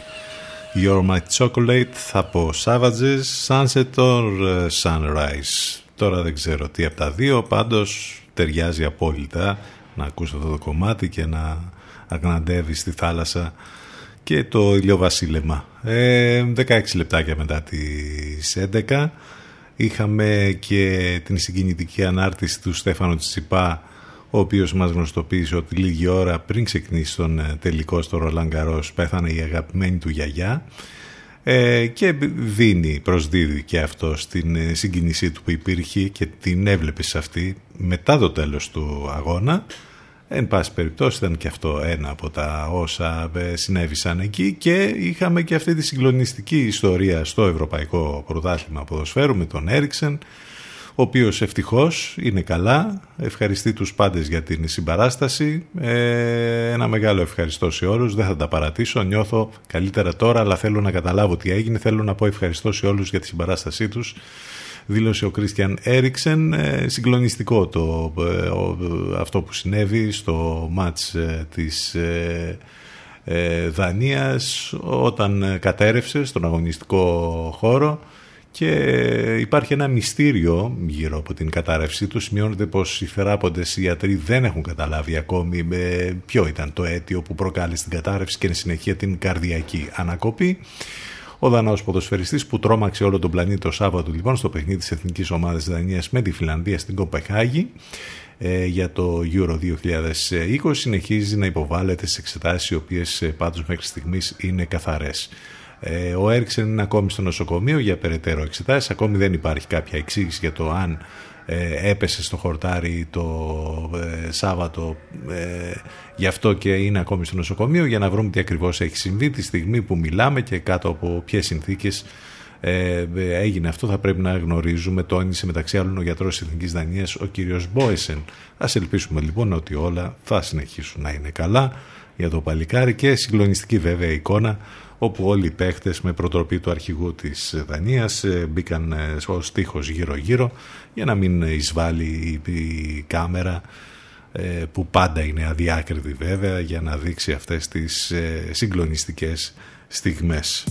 You're My Chocolate από Savages, Sunset or ε, Sunrise. Τώρα δεν ξέρω τι από τα δύο, πάντως ταιριάζει απόλυτα να ακούσω αυτό το κομμάτι και να αγναντεύεις στη θάλασσα και το ηλιοβασίλεμα. Ε, 16 λεπτάκια μετά τις 11 είχαμε και την συγκινητική ανάρτηση του Στέφανο Τσιπά ο οποίος μας γνωστοποίησε ότι λίγη ώρα πριν ξεκινήσει τον ε, τελικό στο Ρολάν Καρός πέθανε η αγαπημένη του γιαγιά ε, και δίνει, προσδίδει και αυτό στην ε, συγκίνησή του που υπήρχε και την έβλεπες σε αυτή μετά το τέλος του αγώνα. Εν πάση περιπτώσει ήταν και αυτό ένα από τα όσα ε, συνέβησαν εκεί και είχαμε και αυτή τη συγκλονιστική ιστορία στο Ευρωπαϊκό Πρωτάθλημα Ποδοσφαίρου με τον Έριξεν ο οποίος ευτυχώς είναι καλά, ευχαριστεί τους πάντες για την συμπαράσταση, ε, ένα μεγάλο ευχαριστώ σε όλους, δεν θα τα παρατήσω, νιώθω καλύτερα τώρα αλλά θέλω να καταλάβω τι έγινε, θέλω να πω ευχαριστώ σε όλους για τη συμπαράστασή τους δήλωσε ο Κρίστιαν Έριξεν. Ε, συγκλονιστικό το, ε, αυτό που συνέβη στο μάτς ε, της Δανίας όταν κατέρευσε στον αγωνιστικό χώρο και υπάρχει ένα μυστήριο γύρω από την κατάρρευσή του. Σημειώνεται πως οι θεράποντες οι ιατροί δεν έχουν καταλάβει ακόμη ποιο ήταν το αίτιο που προκάλεσε την κατάρρευση και συνεχεία την καρδιακή ανακοπή. Ο Δανάος ποδοσφαιριστής που τρόμαξε όλο τον πλανήτη το Σάββατο λοιπόν στο παιχνίδι της Εθνικής Ομάδας Δανίας με τη Φιλανδία στην Κοπεχάγη ε, για το Euro 2020 συνεχίζει να υποβάλλεται σε εξετάσεις οι οποίες ε, πάντως μέχρι στιγμής είναι καθαρές. Ε, ο Έριξεν είναι ακόμη στο νοσοκομείο για περαιτέρω εξετάσεις. Ακόμη δεν υπάρχει κάποια εξήγηση για το αν ε, έπεσε στο χορτάρι το ε, Σάββατο ε, γι' αυτό και είναι ακόμη στο νοσοκομείο για να βρούμε τι ακριβώς έχει συμβεί τη στιγμή που μιλάμε και κάτω από ποιες συνθήκες ε, έγινε αυτό θα πρέπει να γνωρίζουμε τόνισε μεταξύ άλλων ο γιατρός της Εθνικής Δανίας ο κύριος Μπόεσεν ας ελπίσουμε λοιπόν ότι όλα θα συνεχίσουν να είναι καλά για το παλικάρι και συγκλονιστική βέβαια εικόνα όπου όλοι οι παίχτες με προτροπή του αρχηγού της Δανίας ε, μπήκαν ε, ως τείχος γύρω-γύρω για να μην εισβάλλει η κάμερα ε, που πάντα είναι αδιάκριτη βέβαια για να δείξει αυτές τις συγκλονιστικές στιγμές.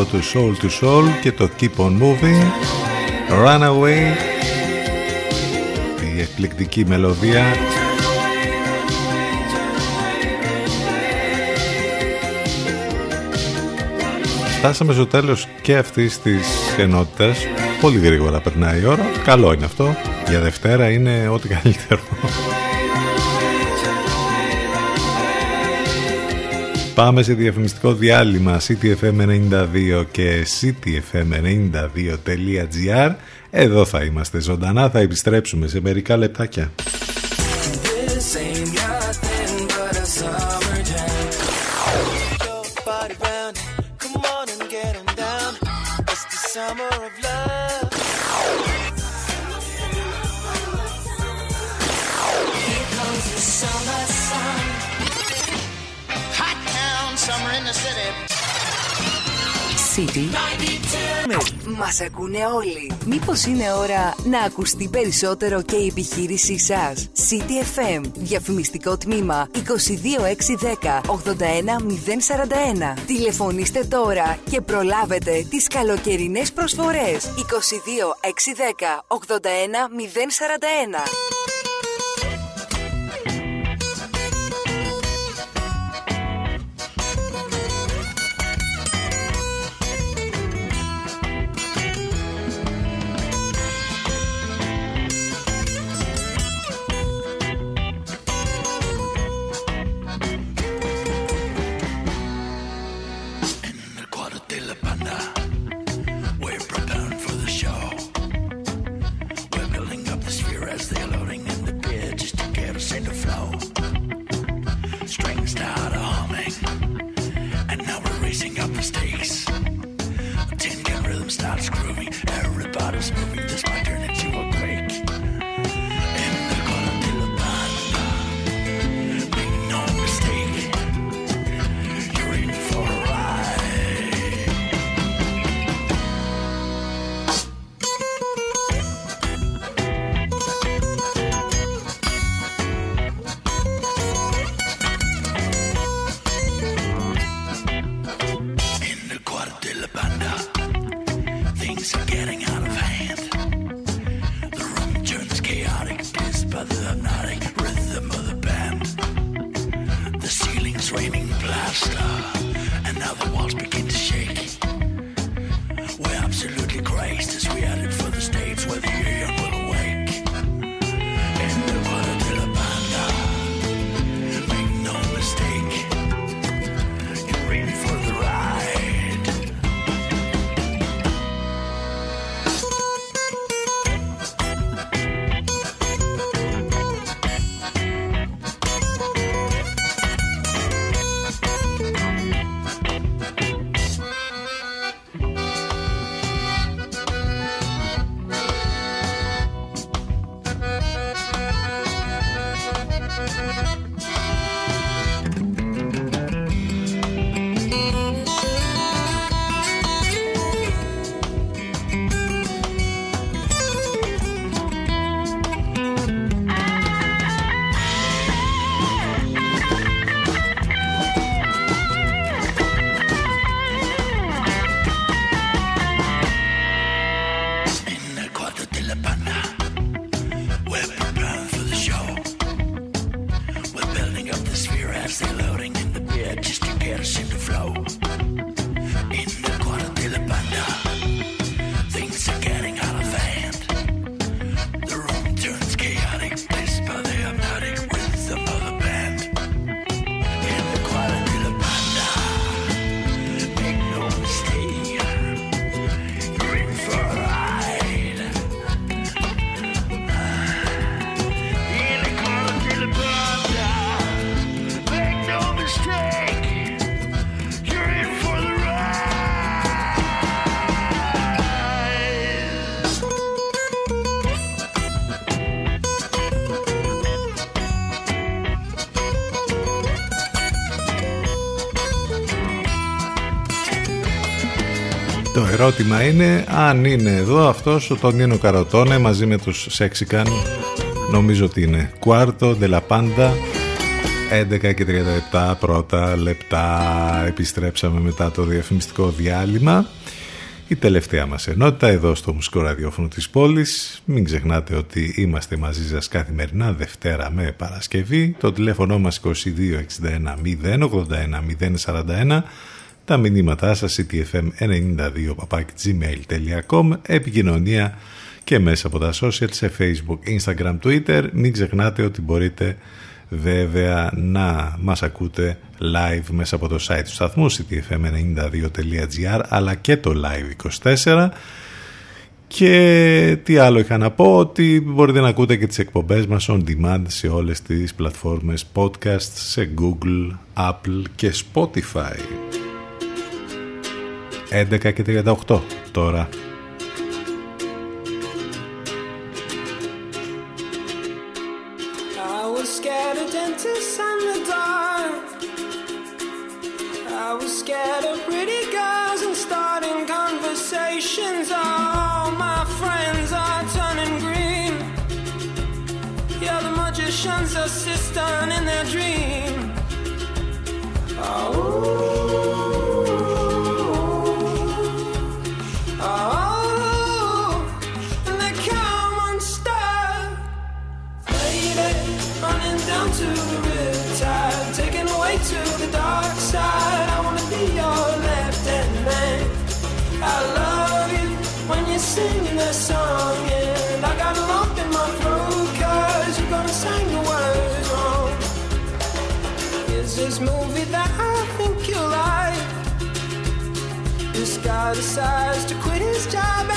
Από το Soul to Soul και το Keep on Moving Runaway η εκπληκτική μελωδία. Φτάσαμε στο τέλος και αυτής της ενότητας. Πολύ γρήγορα περνάει η ώρα. Καλό είναι αυτό. Για Δευτέρα είναι ό,τι καλύτερο Πάμε σε διαφημιστικό διάλειμμα CTFM92 και CTFM92.gr Εδώ θα είμαστε ζωντανά, θα επιστρέψουμε σε μερικά λεπτάκια. Ακούνε όλοι. Μήπως είναι ώρα να ακουστεί περισσότερο και η επιχείρησή σας. City FM. Διαφημιστικό τμήμα 22610 81041. Τηλεφωνήστε τώρα και προλάβετε τις καλοκαιρινές προσφορές. 22610 81041. Ερώτημα είναι αν είναι εδώ αυτός ο Τονίνο Καροτόνε μαζί με τους Σέξικαν νομίζω ότι είναι. Κουάρτο, Ντελαπάντα 11 και 37 πρώτα λεπτά. Επιστρέψαμε μετά το διαφημιστικό διάλειμμα. Η τελευταία μας ενότητα εδώ στο μουσικό ραδιόφωνο της πόλης. Μην ξεχνάτε ότι είμαστε μαζί σας καθημερινά Δευτέρα με Παρασκευή. Το τηλέφωνο μας 2261 081 041 τα μηνύματά σας ctfm92 gmail.com επικοινωνία και μέσα από τα social σε facebook, instagram, twitter μην ξεχνάτε ότι μπορείτε βέβαια να μας ακούτε live μέσα από το site του σταθμού ctfm92.gr αλλά και το live 24 Και τι άλλο είχα να πω, ότι μπορείτε να ακούτε και τις εκπομπές μας on demand σε όλες τις πλατφόρμες podcast, σε Google, Apple και Spotify. 11 και 38 τώρα. assistant in their dream. Oh. To the dark side. I wanna be your left hand man. I love you when you're singing that song, and I got a lump in my throat, cause you're gonna sing the words wrong. Is this movie that I think you like? This guy decides to quit his job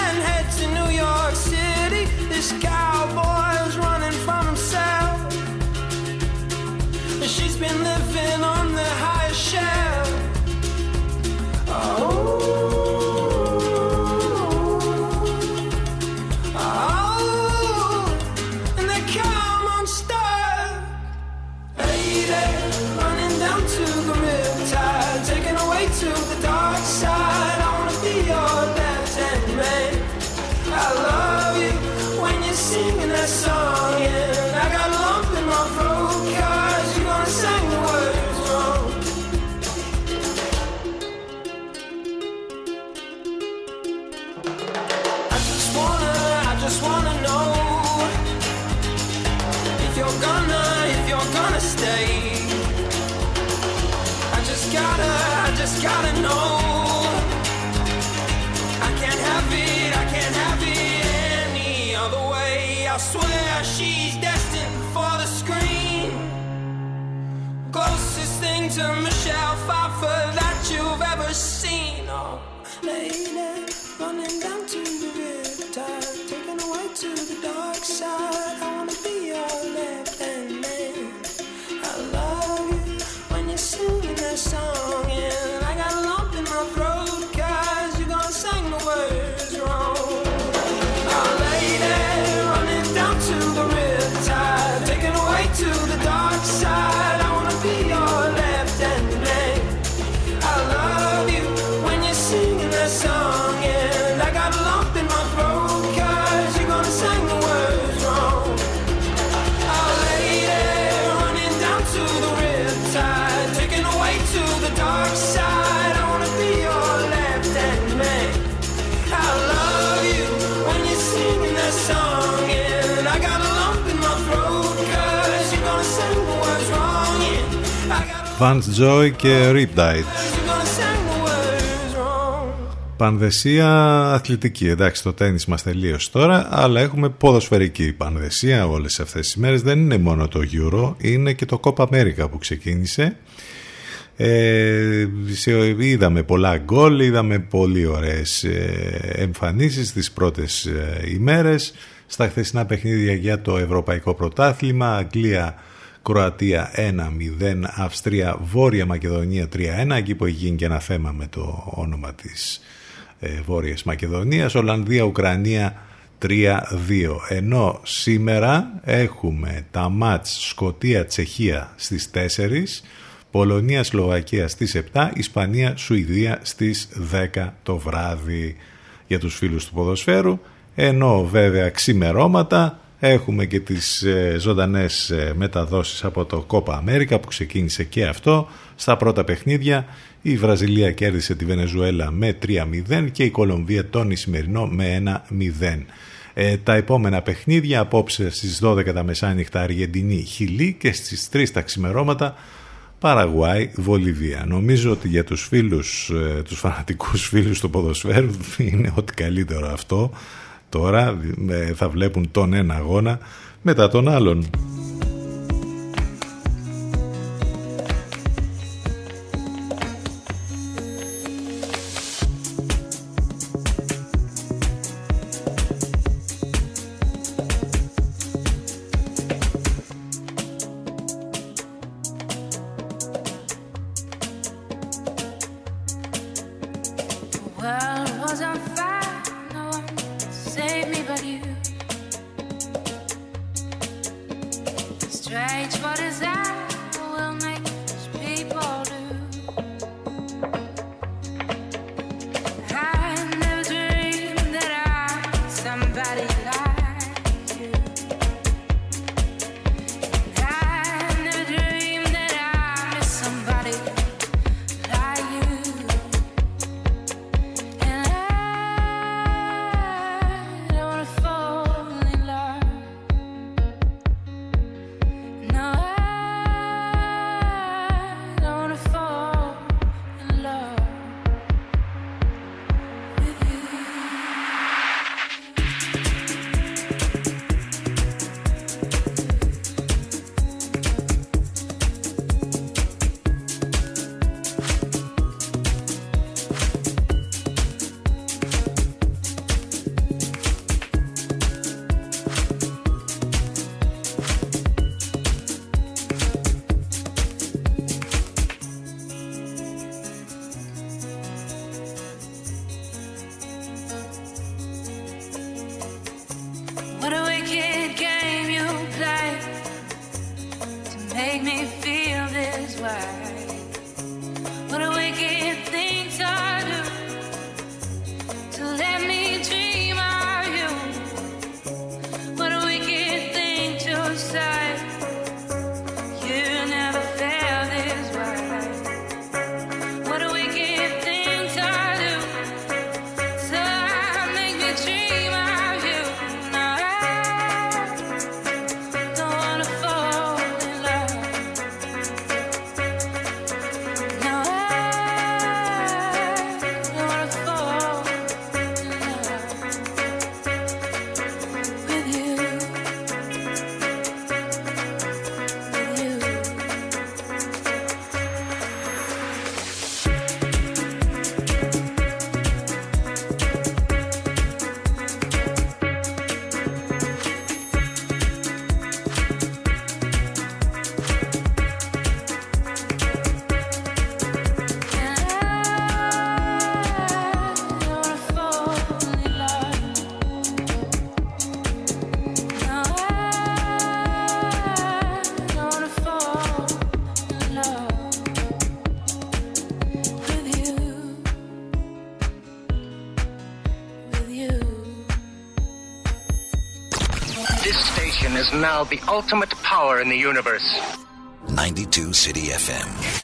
I just gotta, I just gotta know. I can't have it, I can't have it any other way. I swear she's destined for the screen. Closest thing to Michelle Pfeiffer that you've ever seen. Oh, lady, running down to the riptide, taken away to the dark side. I wanna be your left hand Vance Joy και Riptide. you're gonna sing the words wrong. Πανδεσία αθλητική. Εντάξει, το τέννις μας τελείωσε τώρα, αλλά έχουμε ποδοσφαιρική πανδεσία όλες αυτές τις μέρες. Δεν είναι μόνο το Euro, είναι και το Copa America που ξεκίνησε. Ε, σε- είδαμε πολλά γκολ, είδαμε πολύ ωραίες ε, εμφανίσεις τις πρώτες ε, ημέρες στα χθεσινά παιχνίδια για το Ευρωπαϊκό Πρωτάθλημα Αγγλία Κροατία 1-0 Αυστρία Βόρεια Μακεδονία 3-1 εκεί που έχει γίνει και ένα θέμα με το όνομα της ε, Βόρειας Μακεδονίας Ολλανδία Ουκρανία 3-2 ενώ σήμερα έχουμε τα μάτς Σκοτία Τσεχία στις 4 Πολωνία, Σλοβακία στις 7, Ισπανία, Σουηδία στις 10 το βράδυ για τους φίλους του ποδοσφαίρου. Ενώ βέβαια ξημερώματα έχουμε και τις ε, ζωντανές ε, μεταδόσεις από το Κόπα Αμέρικα που ξεκίνησε και αυτό. Στα πρώτα παιχνίδια η Βραζιλία κέρδισε τη Βενεζουέλα με 3-0 και η Κολομβία τον Ισημερινό με 1-0. Ε, τα επόμενα παιχνίδια απόψε στις 12 τα μεσάνυχτα Αργεντινή Χιλή και στις 3 τα ξημερώματα Παραγουάη, Βολιβία. Νομίζω ότι για τους φίλους, ε, τους φανατικούς φίλους του ποδοσφαίρου είναι ότι καλύτερο αυτό. Τώρα ε, θα βλέπουν τον ένα αγώνα μετά τον άλλον. Gente, what is that? now the ultimate power in the universe. 92 City FM.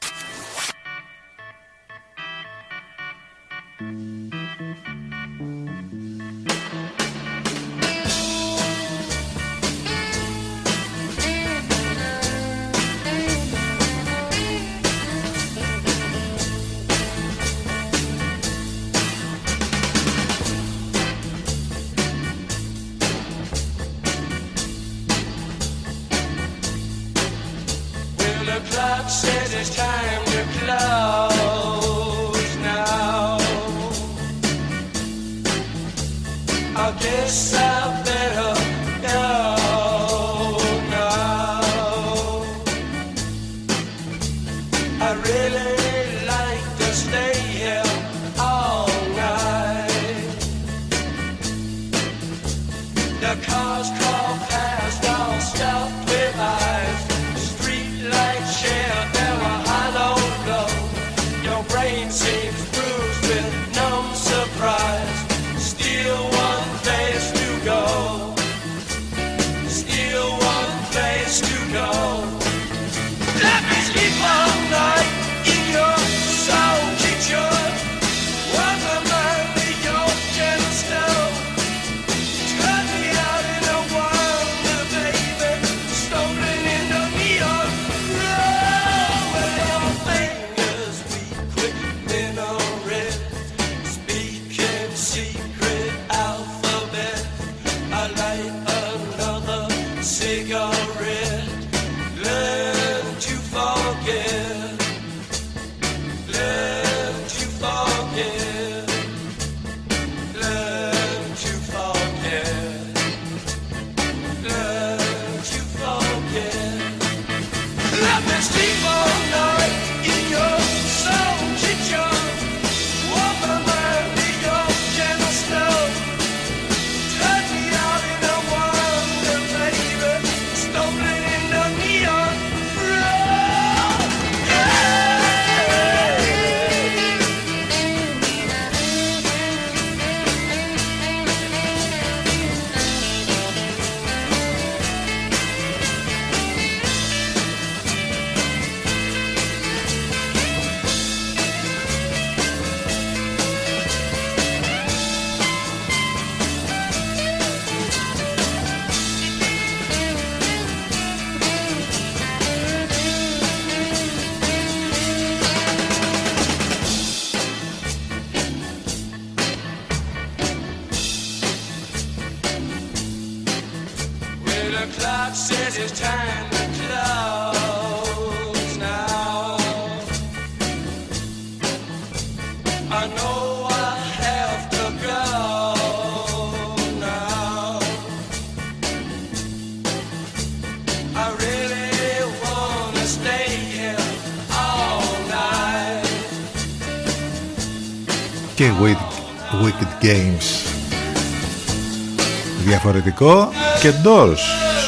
Διαφορετικό και Doors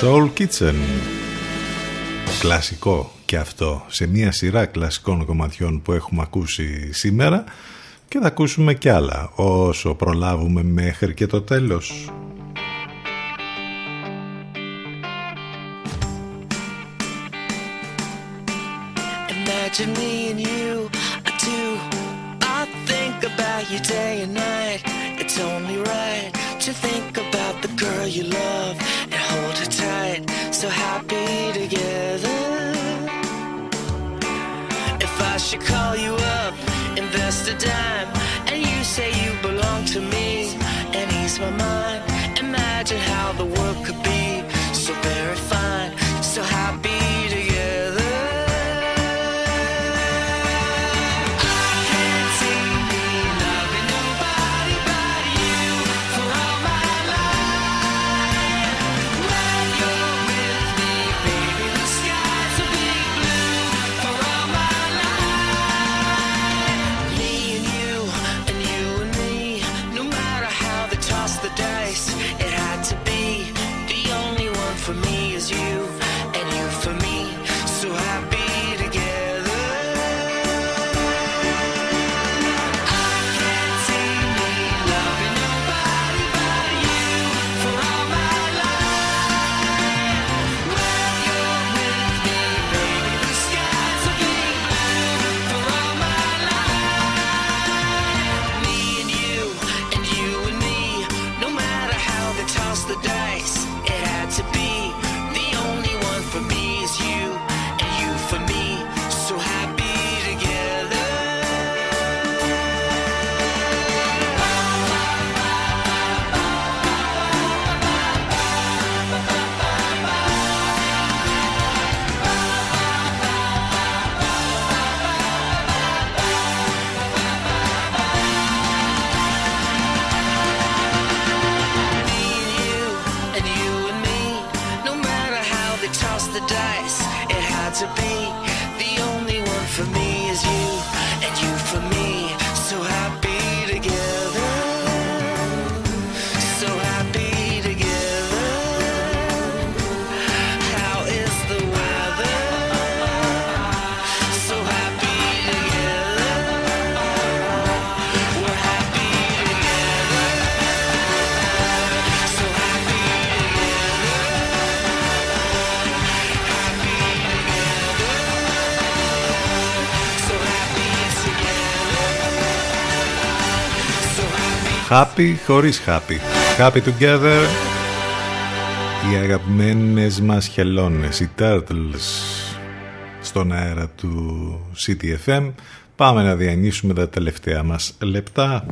Soul Kitchen κλασικό και αυτό σε μια σειρά κλασικών κομματιών που έχουμε ακούσει σήμερα και θα ακούσουμε κι άλλα όσο προλάβουμε μέχρι και το τέλος Imagine me and you, I do. I think about you day and night. It's only girl you love and hold her tight. So happy together. If I should call you up, invest a dime, and you say you belong to me, and ease my mind. Imagine how the world could be Happy χωρίς happy Happy together. Οι αγαπημένες μας χελώνες Οι Turtles Στον αέρα του CTFM Πάμε να διανύσουμε τα τελευταία μας λεπτά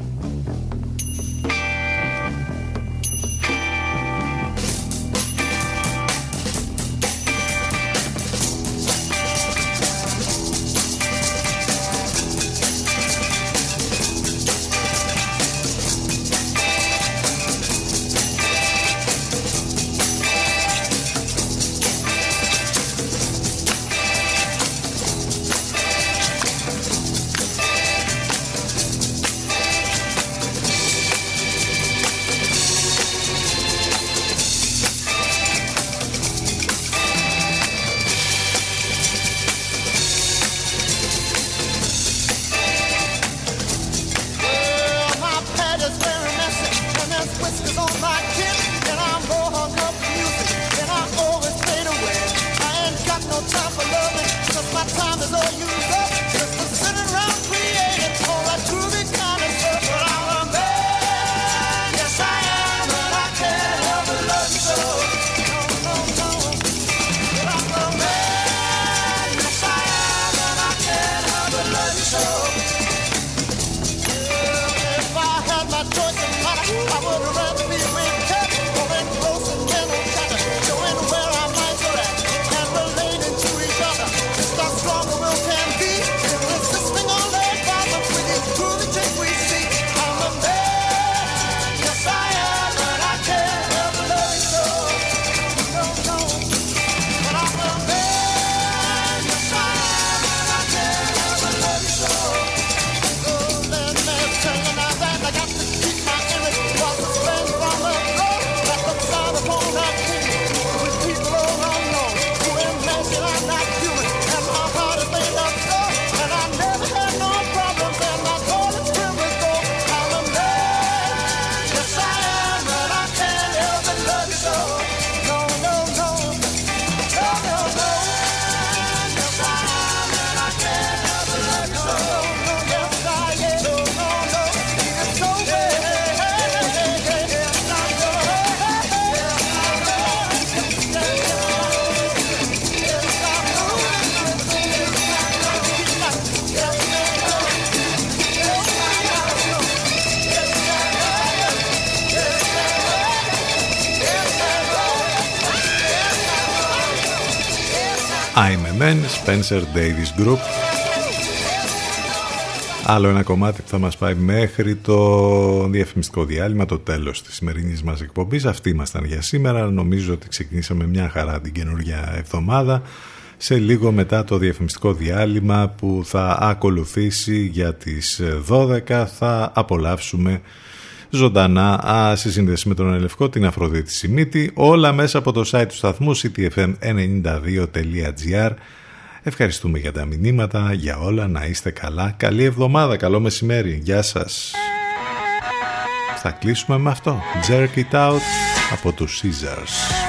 Spencer Davis Group. Άλλο ένα κομμάτι που θα μας πάει μέχρι το διαφημιστικό διάλειμμα, το τέλος της σημερινής μας εκπομπής. Αυτοί ήμασταν για σήμερα. Νομίζω ότι ξεκινήσαμε μια χαρά την καινούργια εβδομάδα. Σε λίγο μετά το διαφημιστικό διάλειμμα που θα ακολουθήσει για τις 12 θα απολαύσουμε ζωντανά α, σε σύνδεση με τον Ελευκό, την Αφροδίτη Σιμίτη, όλα μέσα από το site του σταθμού ctfm92.gr. Ευχαριστούμε για τα μηνύματα, για όλα, να είστε καλά. Καλή εβδομάδα, καλό μεσημέρι. Γεια σας. Θα κλείσουμε με αυτό. Jerk it out από τους Caesars.